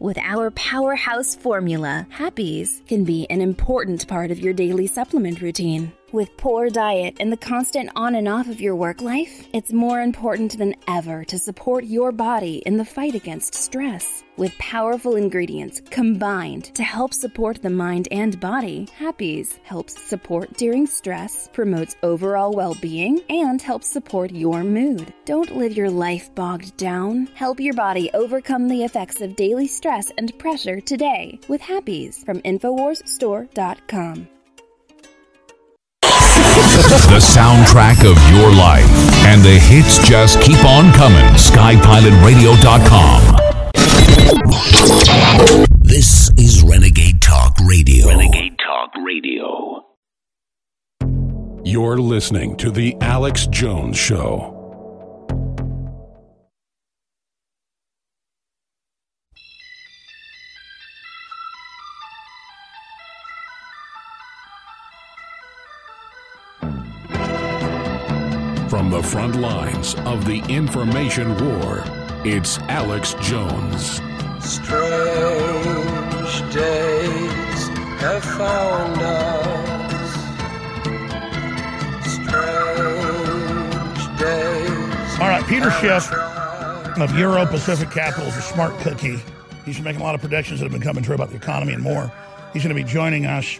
With our powerhouse formula, Happease can be an important part of your daily supplement routine. With poor diet and the constant on and off of your work life, it's more important than ever to support your body in the fight against stress. With powerful ingredients combined to help support the mind and body, Happease helps support during stress, promotes overall well being, and helps support your mood. Don't live your life bogged down. Help your body overcome the effects of daily stress and pressure today with Happease from InfoWarsStore.com. The soundtrack of your life. And the hits just keep on coming. SkyPilotRadio.com. This is Renegade Talk Radio. Renegade Talk Radio. You're listening to The Alex Jones Show. From the front lines of the information war, it's Alex Jones. Strange days have found us. Strange days. All right, Peter Schiff of Euro Pacific Capital is a smart cookie. He's been making a lot of predictions that have been coming true about the economy and more. He's going to be joining us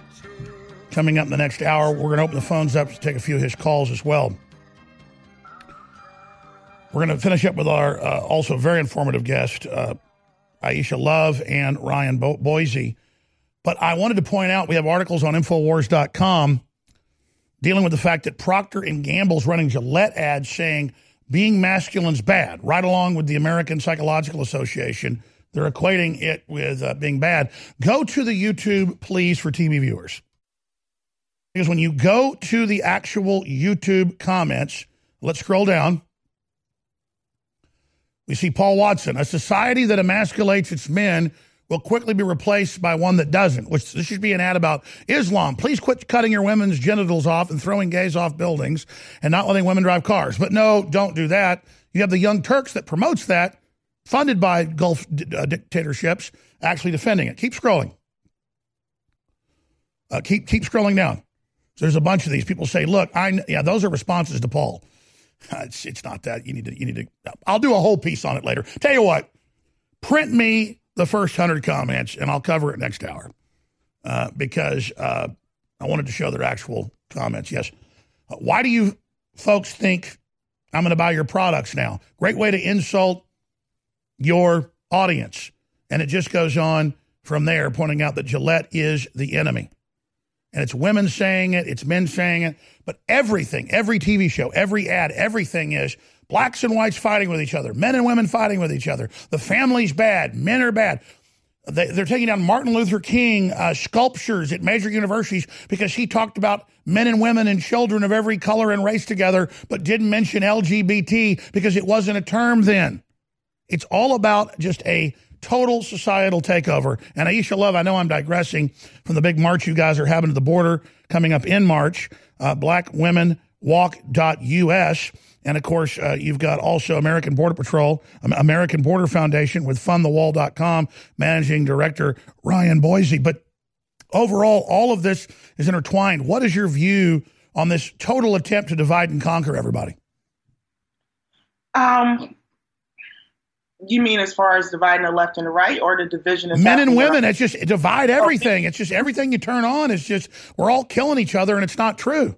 coming up in the next hour. We're going to open the phones up to take a few of his calls as well. We're going to finish up with our uh, also very informative guest, uh, Aisha Love and Ryan Bo- Boise. But I wanted to point out we have articles on Infowars.com dealing with the fact that Procter and Gamble's running Gillette ads saying being masculine's bad, right along with the American Psychological Association They're equating it with uh, being bad. Go to the YouTube, please, for TV viewers. Because when you go to the actual YouTube comments, let's scroll down. We see Paul Watson. A society that emasculates its men will quickly be replaced by one that doesn't, which this should be an ad about Islam. Please quit cutting your women's genitals off and throwing gays off buildings and not letting women drive cars. But no, don't do that. You have the Young Turks that promotes that, funded by Gulf uh, dictatorships, actually defending it. Keep scrolling. Uh, keep keep scrolling down. So there's a bunch of these people say, "Look, I yeah, those are responses to Paul." It's it's not that you need to you need to. I'll do a whole piece on it later. Tell you what, print me the first hundred comments and I'll cover it next hour uh, because uh, I wanted to show their actual comments. Yes, why do you folks think I'm going to buy your products now? Great way to insult your audience, and it just goes on from there, pointing out that Gillette is the enemy. And it's women saying it, it's men saying it, but everything, every TV show, every ad, everything is blacks and whites fighting with each other, men and women fighting with each other. The family's bad, men are bad. They, are taking down Martin Luther King uh, sculptures at major universities because he talked about men and women and children of every color and race together, but didn't mention LGBT because it wasn't a term then. It's all about just a total societal takeover. And Aisha Love, I know I'm digressing from the big march you guys are having at the border coming up in March, uh, blackwomenwalk.us. And of course, uh, you've got also American Border Patrol, American Border Foundation with fundthewall.com, managing director Ryan Boise. But overall, all of this is intertwined. What is your view on this total attempt to divide and conquer everybody? Um, you mean as far as dividing the left and the right, or the division of men and women? It's just divide everything. It's just everything you turn on. It's just we're all killing each other, and it's not true.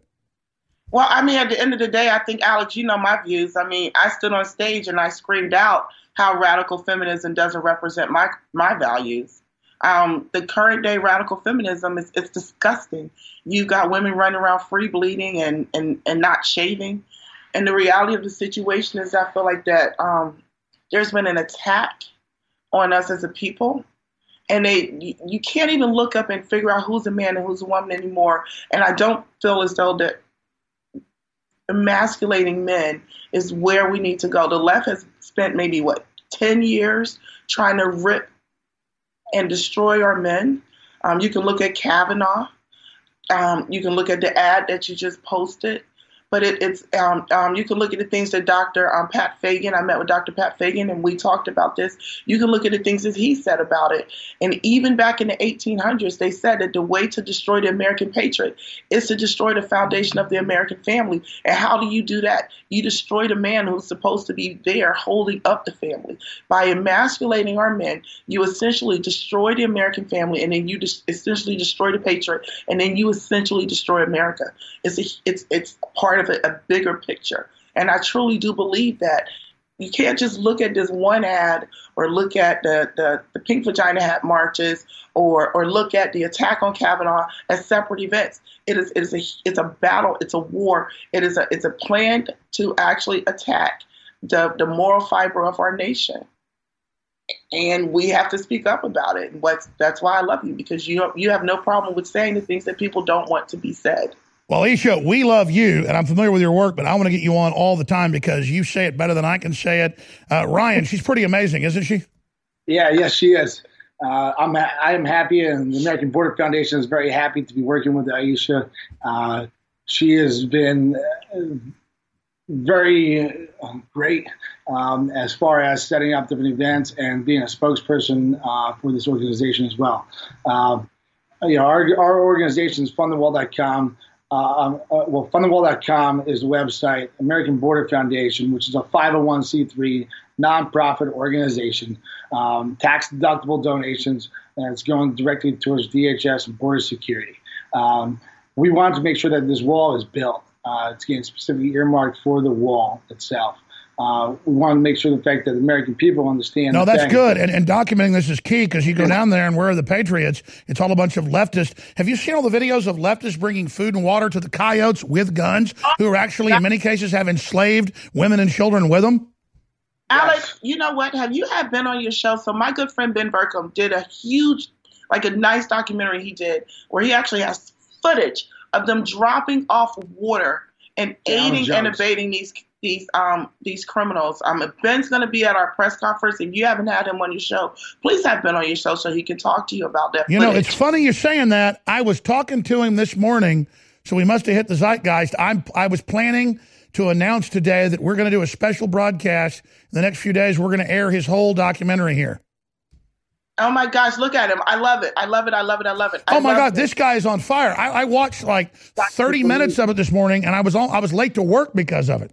Well, I mean, at the end of the day, I think Alex, you know my views. I mean, I stood on stage and I screamed out how radical feminism doesn't represent my my values. Um, the current day radical feminism is it's disgusting. You've got women running around free bleeding and, and, and not shaving. And the reality of the situation is I feel like that um, there's been an attack on us as a people. And they, you can't even look up and figure out who's a man and who's a woman anymore. And I don't feel as though that emasculating men is where we need to go. The left has spent maybe what 10 years trying to rip and destroy our men. Um, you can look at Kavanaugh. Um, you can look at the ad that you just posted but it, it's um, um, you can look at the things that Dr. Um, Pat Fagan. I met with Dr. Pat Fagan, and we talked about this. You can look at the things that he said about it, and even back in the 1800s, they said that the way to destroy the American patriot is to destroy the foundation of the American family. And how do you do that? You destroy the man who's supposed to be there holding up the family by emasculating our men. You essentially destroy the American family, and then you essentially destroy the patriot, and then you essentially destroy America. It's a, it's it's part of a, a bigger picture. And I truly do believe that you can't just look at this one ad or look at the, the, the, pink vagina hat marches or or look at the attack on Kavanaugh as separate events. It is it is a it's a battle, it's a war. It is a it's a plan to actually attack the, the moral fiber of our nation. And we have to speak up about it. And what's that's why I love you because you you have no problem with saying the things that people don't want to be said. Well, Isha, we love you, and I'm familiar with your work, but I want to get you on all the time because you say it better than I can say it. Uh, Ryan, she's pretty amazing, isn't she? Yeah, yes, she is. Uh, I'm I am happy, and the American Border Foundation is very happy to be working with Aisha. Uh, she has been uh, very uh, great um, as far as setting up different events and being a spokesperson uh, for this organization as well. Um, you know, our, our organization is fundthewall.com. Uh, um, uh, well, fundthewall.com is the website. American Border Foundation, which is a 501c3 nonprofit organization, um, tax deductible donations, and it's going directly towards DHS and border security. Um, we want to make sure that this wall is built. Uh, it's getting specifically earmarked for the wall itself. Uh, we want to make sure the fact that the American people understand. No, that's good. And, and, documenting this is key because you go down there and where are the patriots? It's all a bunch of leftists. Have you seen all the videos of leftists bringing food and water to the coyotes with guns who are actually, in many cases, have enslaved women and children with them? Alex, you know what? Have you had Ben on your show? So my good friend Ben Bergquam did a huge, like a nice documentary he did where he actually has footage of them dropping off water and aiding and abating these these um these criminals. Um, Ben's going to be at our press conference. If you haven't had him on your show, please have Ben on your show so he can talk to you about that. You know, it's funny you're saying that. I was talking to him this morning, so we must have hit the zeitgeist. I'm I was planning to announce today that we're going to do a special broadcast in the next few days. We're going to air his whole documentary here. Oh my gosh, look at him. I love it. I love it. I love it. I love it. I oh my God, it. this guy is on fire. I, I watched like 30 minutes of it this morning and I was on, I was late to work because of it.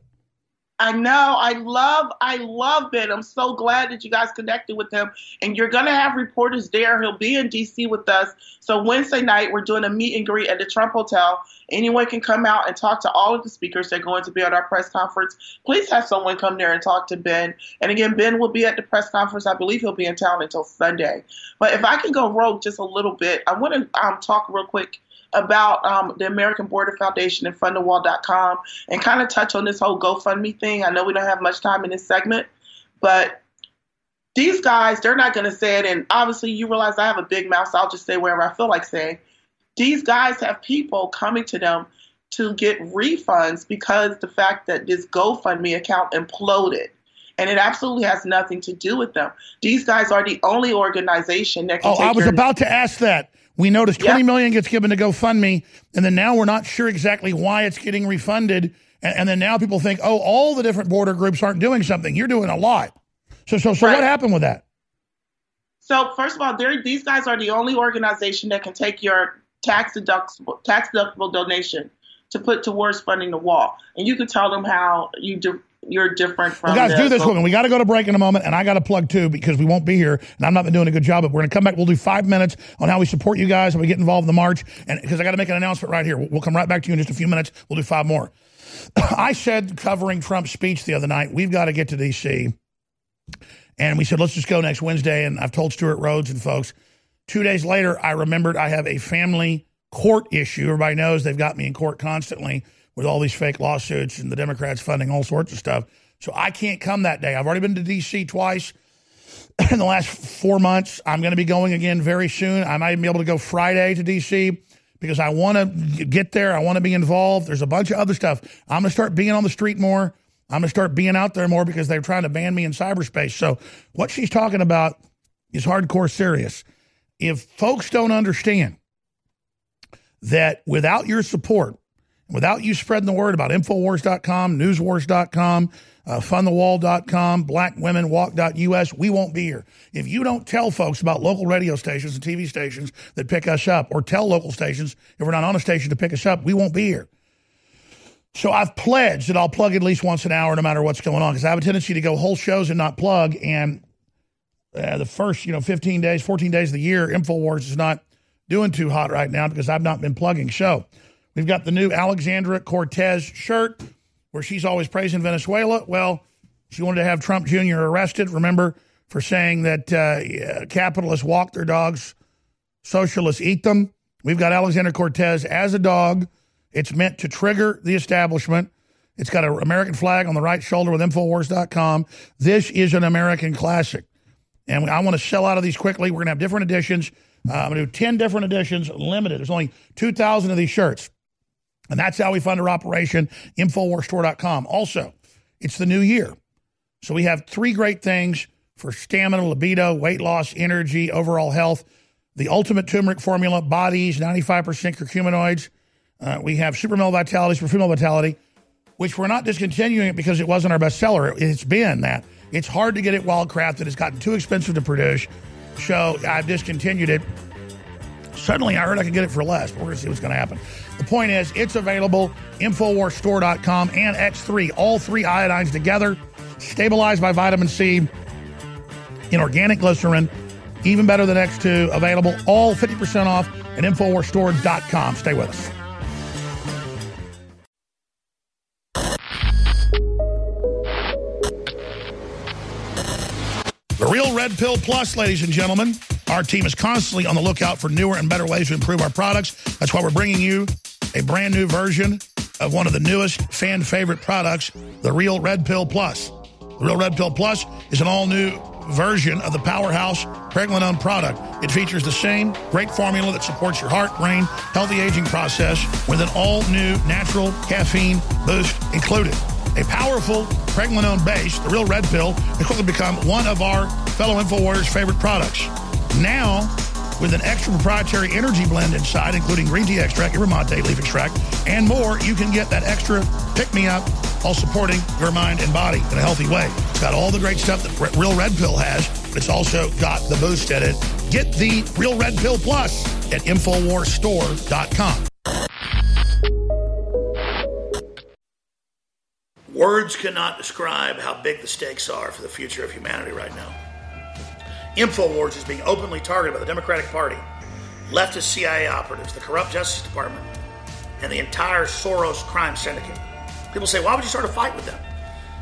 I know. I love. I love Ben. I'm so glad that you guys connected with him. And you're gonna have reporters there. He'll be in DC with us. So Wednesday night we're doing a meet and greet at the Trump Hotel. Anyone can come out and talk to all of the speakers that are going to be at our press conference. Please have someone come there and talk to Ben. And again, Ben will be at the press conference. I believe he'll be in town until Sunday. But if I can go rogue just a little bit, I want to um, talk real quick about um, the American Border Foundation and fundthewall.com and kind of touch on this whole GoFundMe thing. I know we don't have much time in this segment, but these guys, they're not going to say it. And obviously, you realize I have a big mouth, so I'll just say wherever I feel like saying. These guys have people coming to them to get refunds because the fact that this GoFundMe account imploded. And it absolutely has nothing to do with them. These guys are the only organization that can. Oh, I was about to ask that. We noticed twenty Yep. million gets given to GoFundMe, and then now we're not sure exactly why it's getting refunded. And, and then now people think, oh, all the different border groups aren't doing something. You're doing a lot. So, so, so, what happened with that? So first of all, these guys are the only organization that can take your tax deductible tax deductible donation to put towards funding the wall, and you can tell them how you do. You're different from. Guys, the- do this with me. We got to go to break in a moment, and I got to plug too because we won't be here, and I'm not been doing a good job. But we're going to come back. We'll do five minutes on how we support you guys and we get involved in the march, and because I got to make an announcement right here. We'll, we'll come right back to you in just a few minutes. We'll do five more. I said covering Trump's speech the other night, we've got to get to D.C. And we said, let's just go next Wednesday. And I've told Stewart Rhodes and folks. Two days later, I remembered I have a family court issue. Everybody knows they've got me in court constantly with all these fake lawsuits and the Democrats funding all sorts of stuff. So I can't come that day. I've already been to D.C. twice in the last four months. I'm going to be going again very soon. I might even be able to go Friday to D.C. because I want to get there. I want to be involved. There's a bunch of other stuff. I'm going to start being on the street more. I'm going to start being out there more because they're trying to ban me in cyberspace. So what she's talking about is hardcore serious. If folks don't understand that without your support, without you spreading the word about Infowars.com, Newswars.com, uh, FundTheWall.com, BlackWomenWalk.us, we won't be here. If you don't tell folks about local radio stations and TV stations that pick us up, or tell local stations if we're not on a station to pick us up, we won't be here. So I've pledged that I'll plug at least once an hour, no matter what's going on, because I have a tendency to go whole shows and not plug. And uh, the first, you know, 15 days, 14 days of the year, Infowars is not doing too hot right now because I've not been plugging. So we've got the new Alexandra Cortez shirt where she's always praising Venezuela. Well, she wanted to have Trump Jr. arrested, remember, for saying that uh, capitalists walk their dogs, socialists eat them. We've got Alexander Cortez as a dog. It's meant to trigger the establishment. It's got an American flag on the right shoulder with Infowars.com. This is an American classic. And I want to sell out of these quickly. We're going to have different editions. Uh, I'm going to do 10 different editions, limited. There's only 2,000 of these shirts. And that's how we fund our operation, InfoWarsStore.com. Also, it's the new year. So we have three great things for stamina, libido, weight loss, energy, overall health. The ultimate turmeric formula, bodies, 95% curcuminoids. Uh, we have super male vitality, super female vitality, which we're not discontinuing it because it wasn't our best seller. It's been that. It's hard to get it well crafted. It's gotten too expensive to produce. So I've discontinued it. Suddenly I heard I could get it for less, but we're going to see what's going to happen. The point is, it's available, InfoWarsStore.com and X3, all three iodines together, stabilized by vitamin C in organic glycerin, even better than X2, available, all 50% off at InfoWarsStore.com. Stay with us. The Real Red Pill Plus, ladies and gentlemen. Our team is constantly on the lookout for newer and better ways to improve our products. That's why we're bringing you a brand new version of one of the newest fan favorite products, the Real Red Pill Plus. The Real Red Pill Plus is an all new version of the powerhouse pregnenolone product. It features the same great formula that supports your heart, brain, healthy aging process with an all new natural caffeine boost included. A powerful pregnenolone base, the Real Red Pill, has quickly become one of our fellow InfoWarriors' favorite products. Now, with an extra proprietary energy blend inside, including green tea extract, yerba mate leaf extract, and more, you can get that extra pick-me-up while supporting your mind and body in a healthy way. It's got all the great stuff that Real Red Pill has, but it's also got the boost in it. Get the Real Red Pill Plus at InfoWarsStore.com. Words cannot describe how big the stakes are for the future of humanity right now. InfoWars is being openly targeted by the Democratic Party, leftist CIA operatives, the corrupt Justice Department, and the entire Soros crime syndicate. People say, why would you start a fight with them?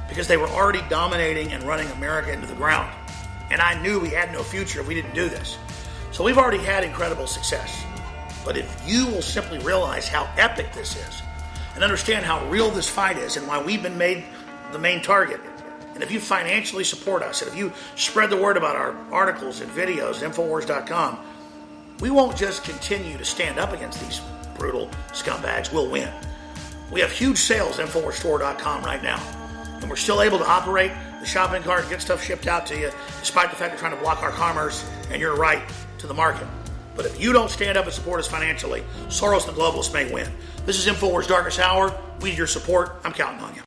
Because they were already dominating and running America into the ground. And I knew we had no future if we didn't do this. So we've already had incredible success. But if you will simply realize how epic this is and understand how real this fight is and why we've been made the main target, and if you financially support us, and if you spread the word about our articles and videos Infowars.com, we won't just continue to stand up against these brutal scumbags, we'll win. We have huge sales at InfoWarsStore.com right now. And we're still able to operate the shopping cart get stuff shipped out to you, despite the fact they're trying to block our commerce and your right to the market. But if you don't stand up and support us financially, Soros and the globalists may win. This is InfoWars Darkest Hour. We need your support. I'm counting on you.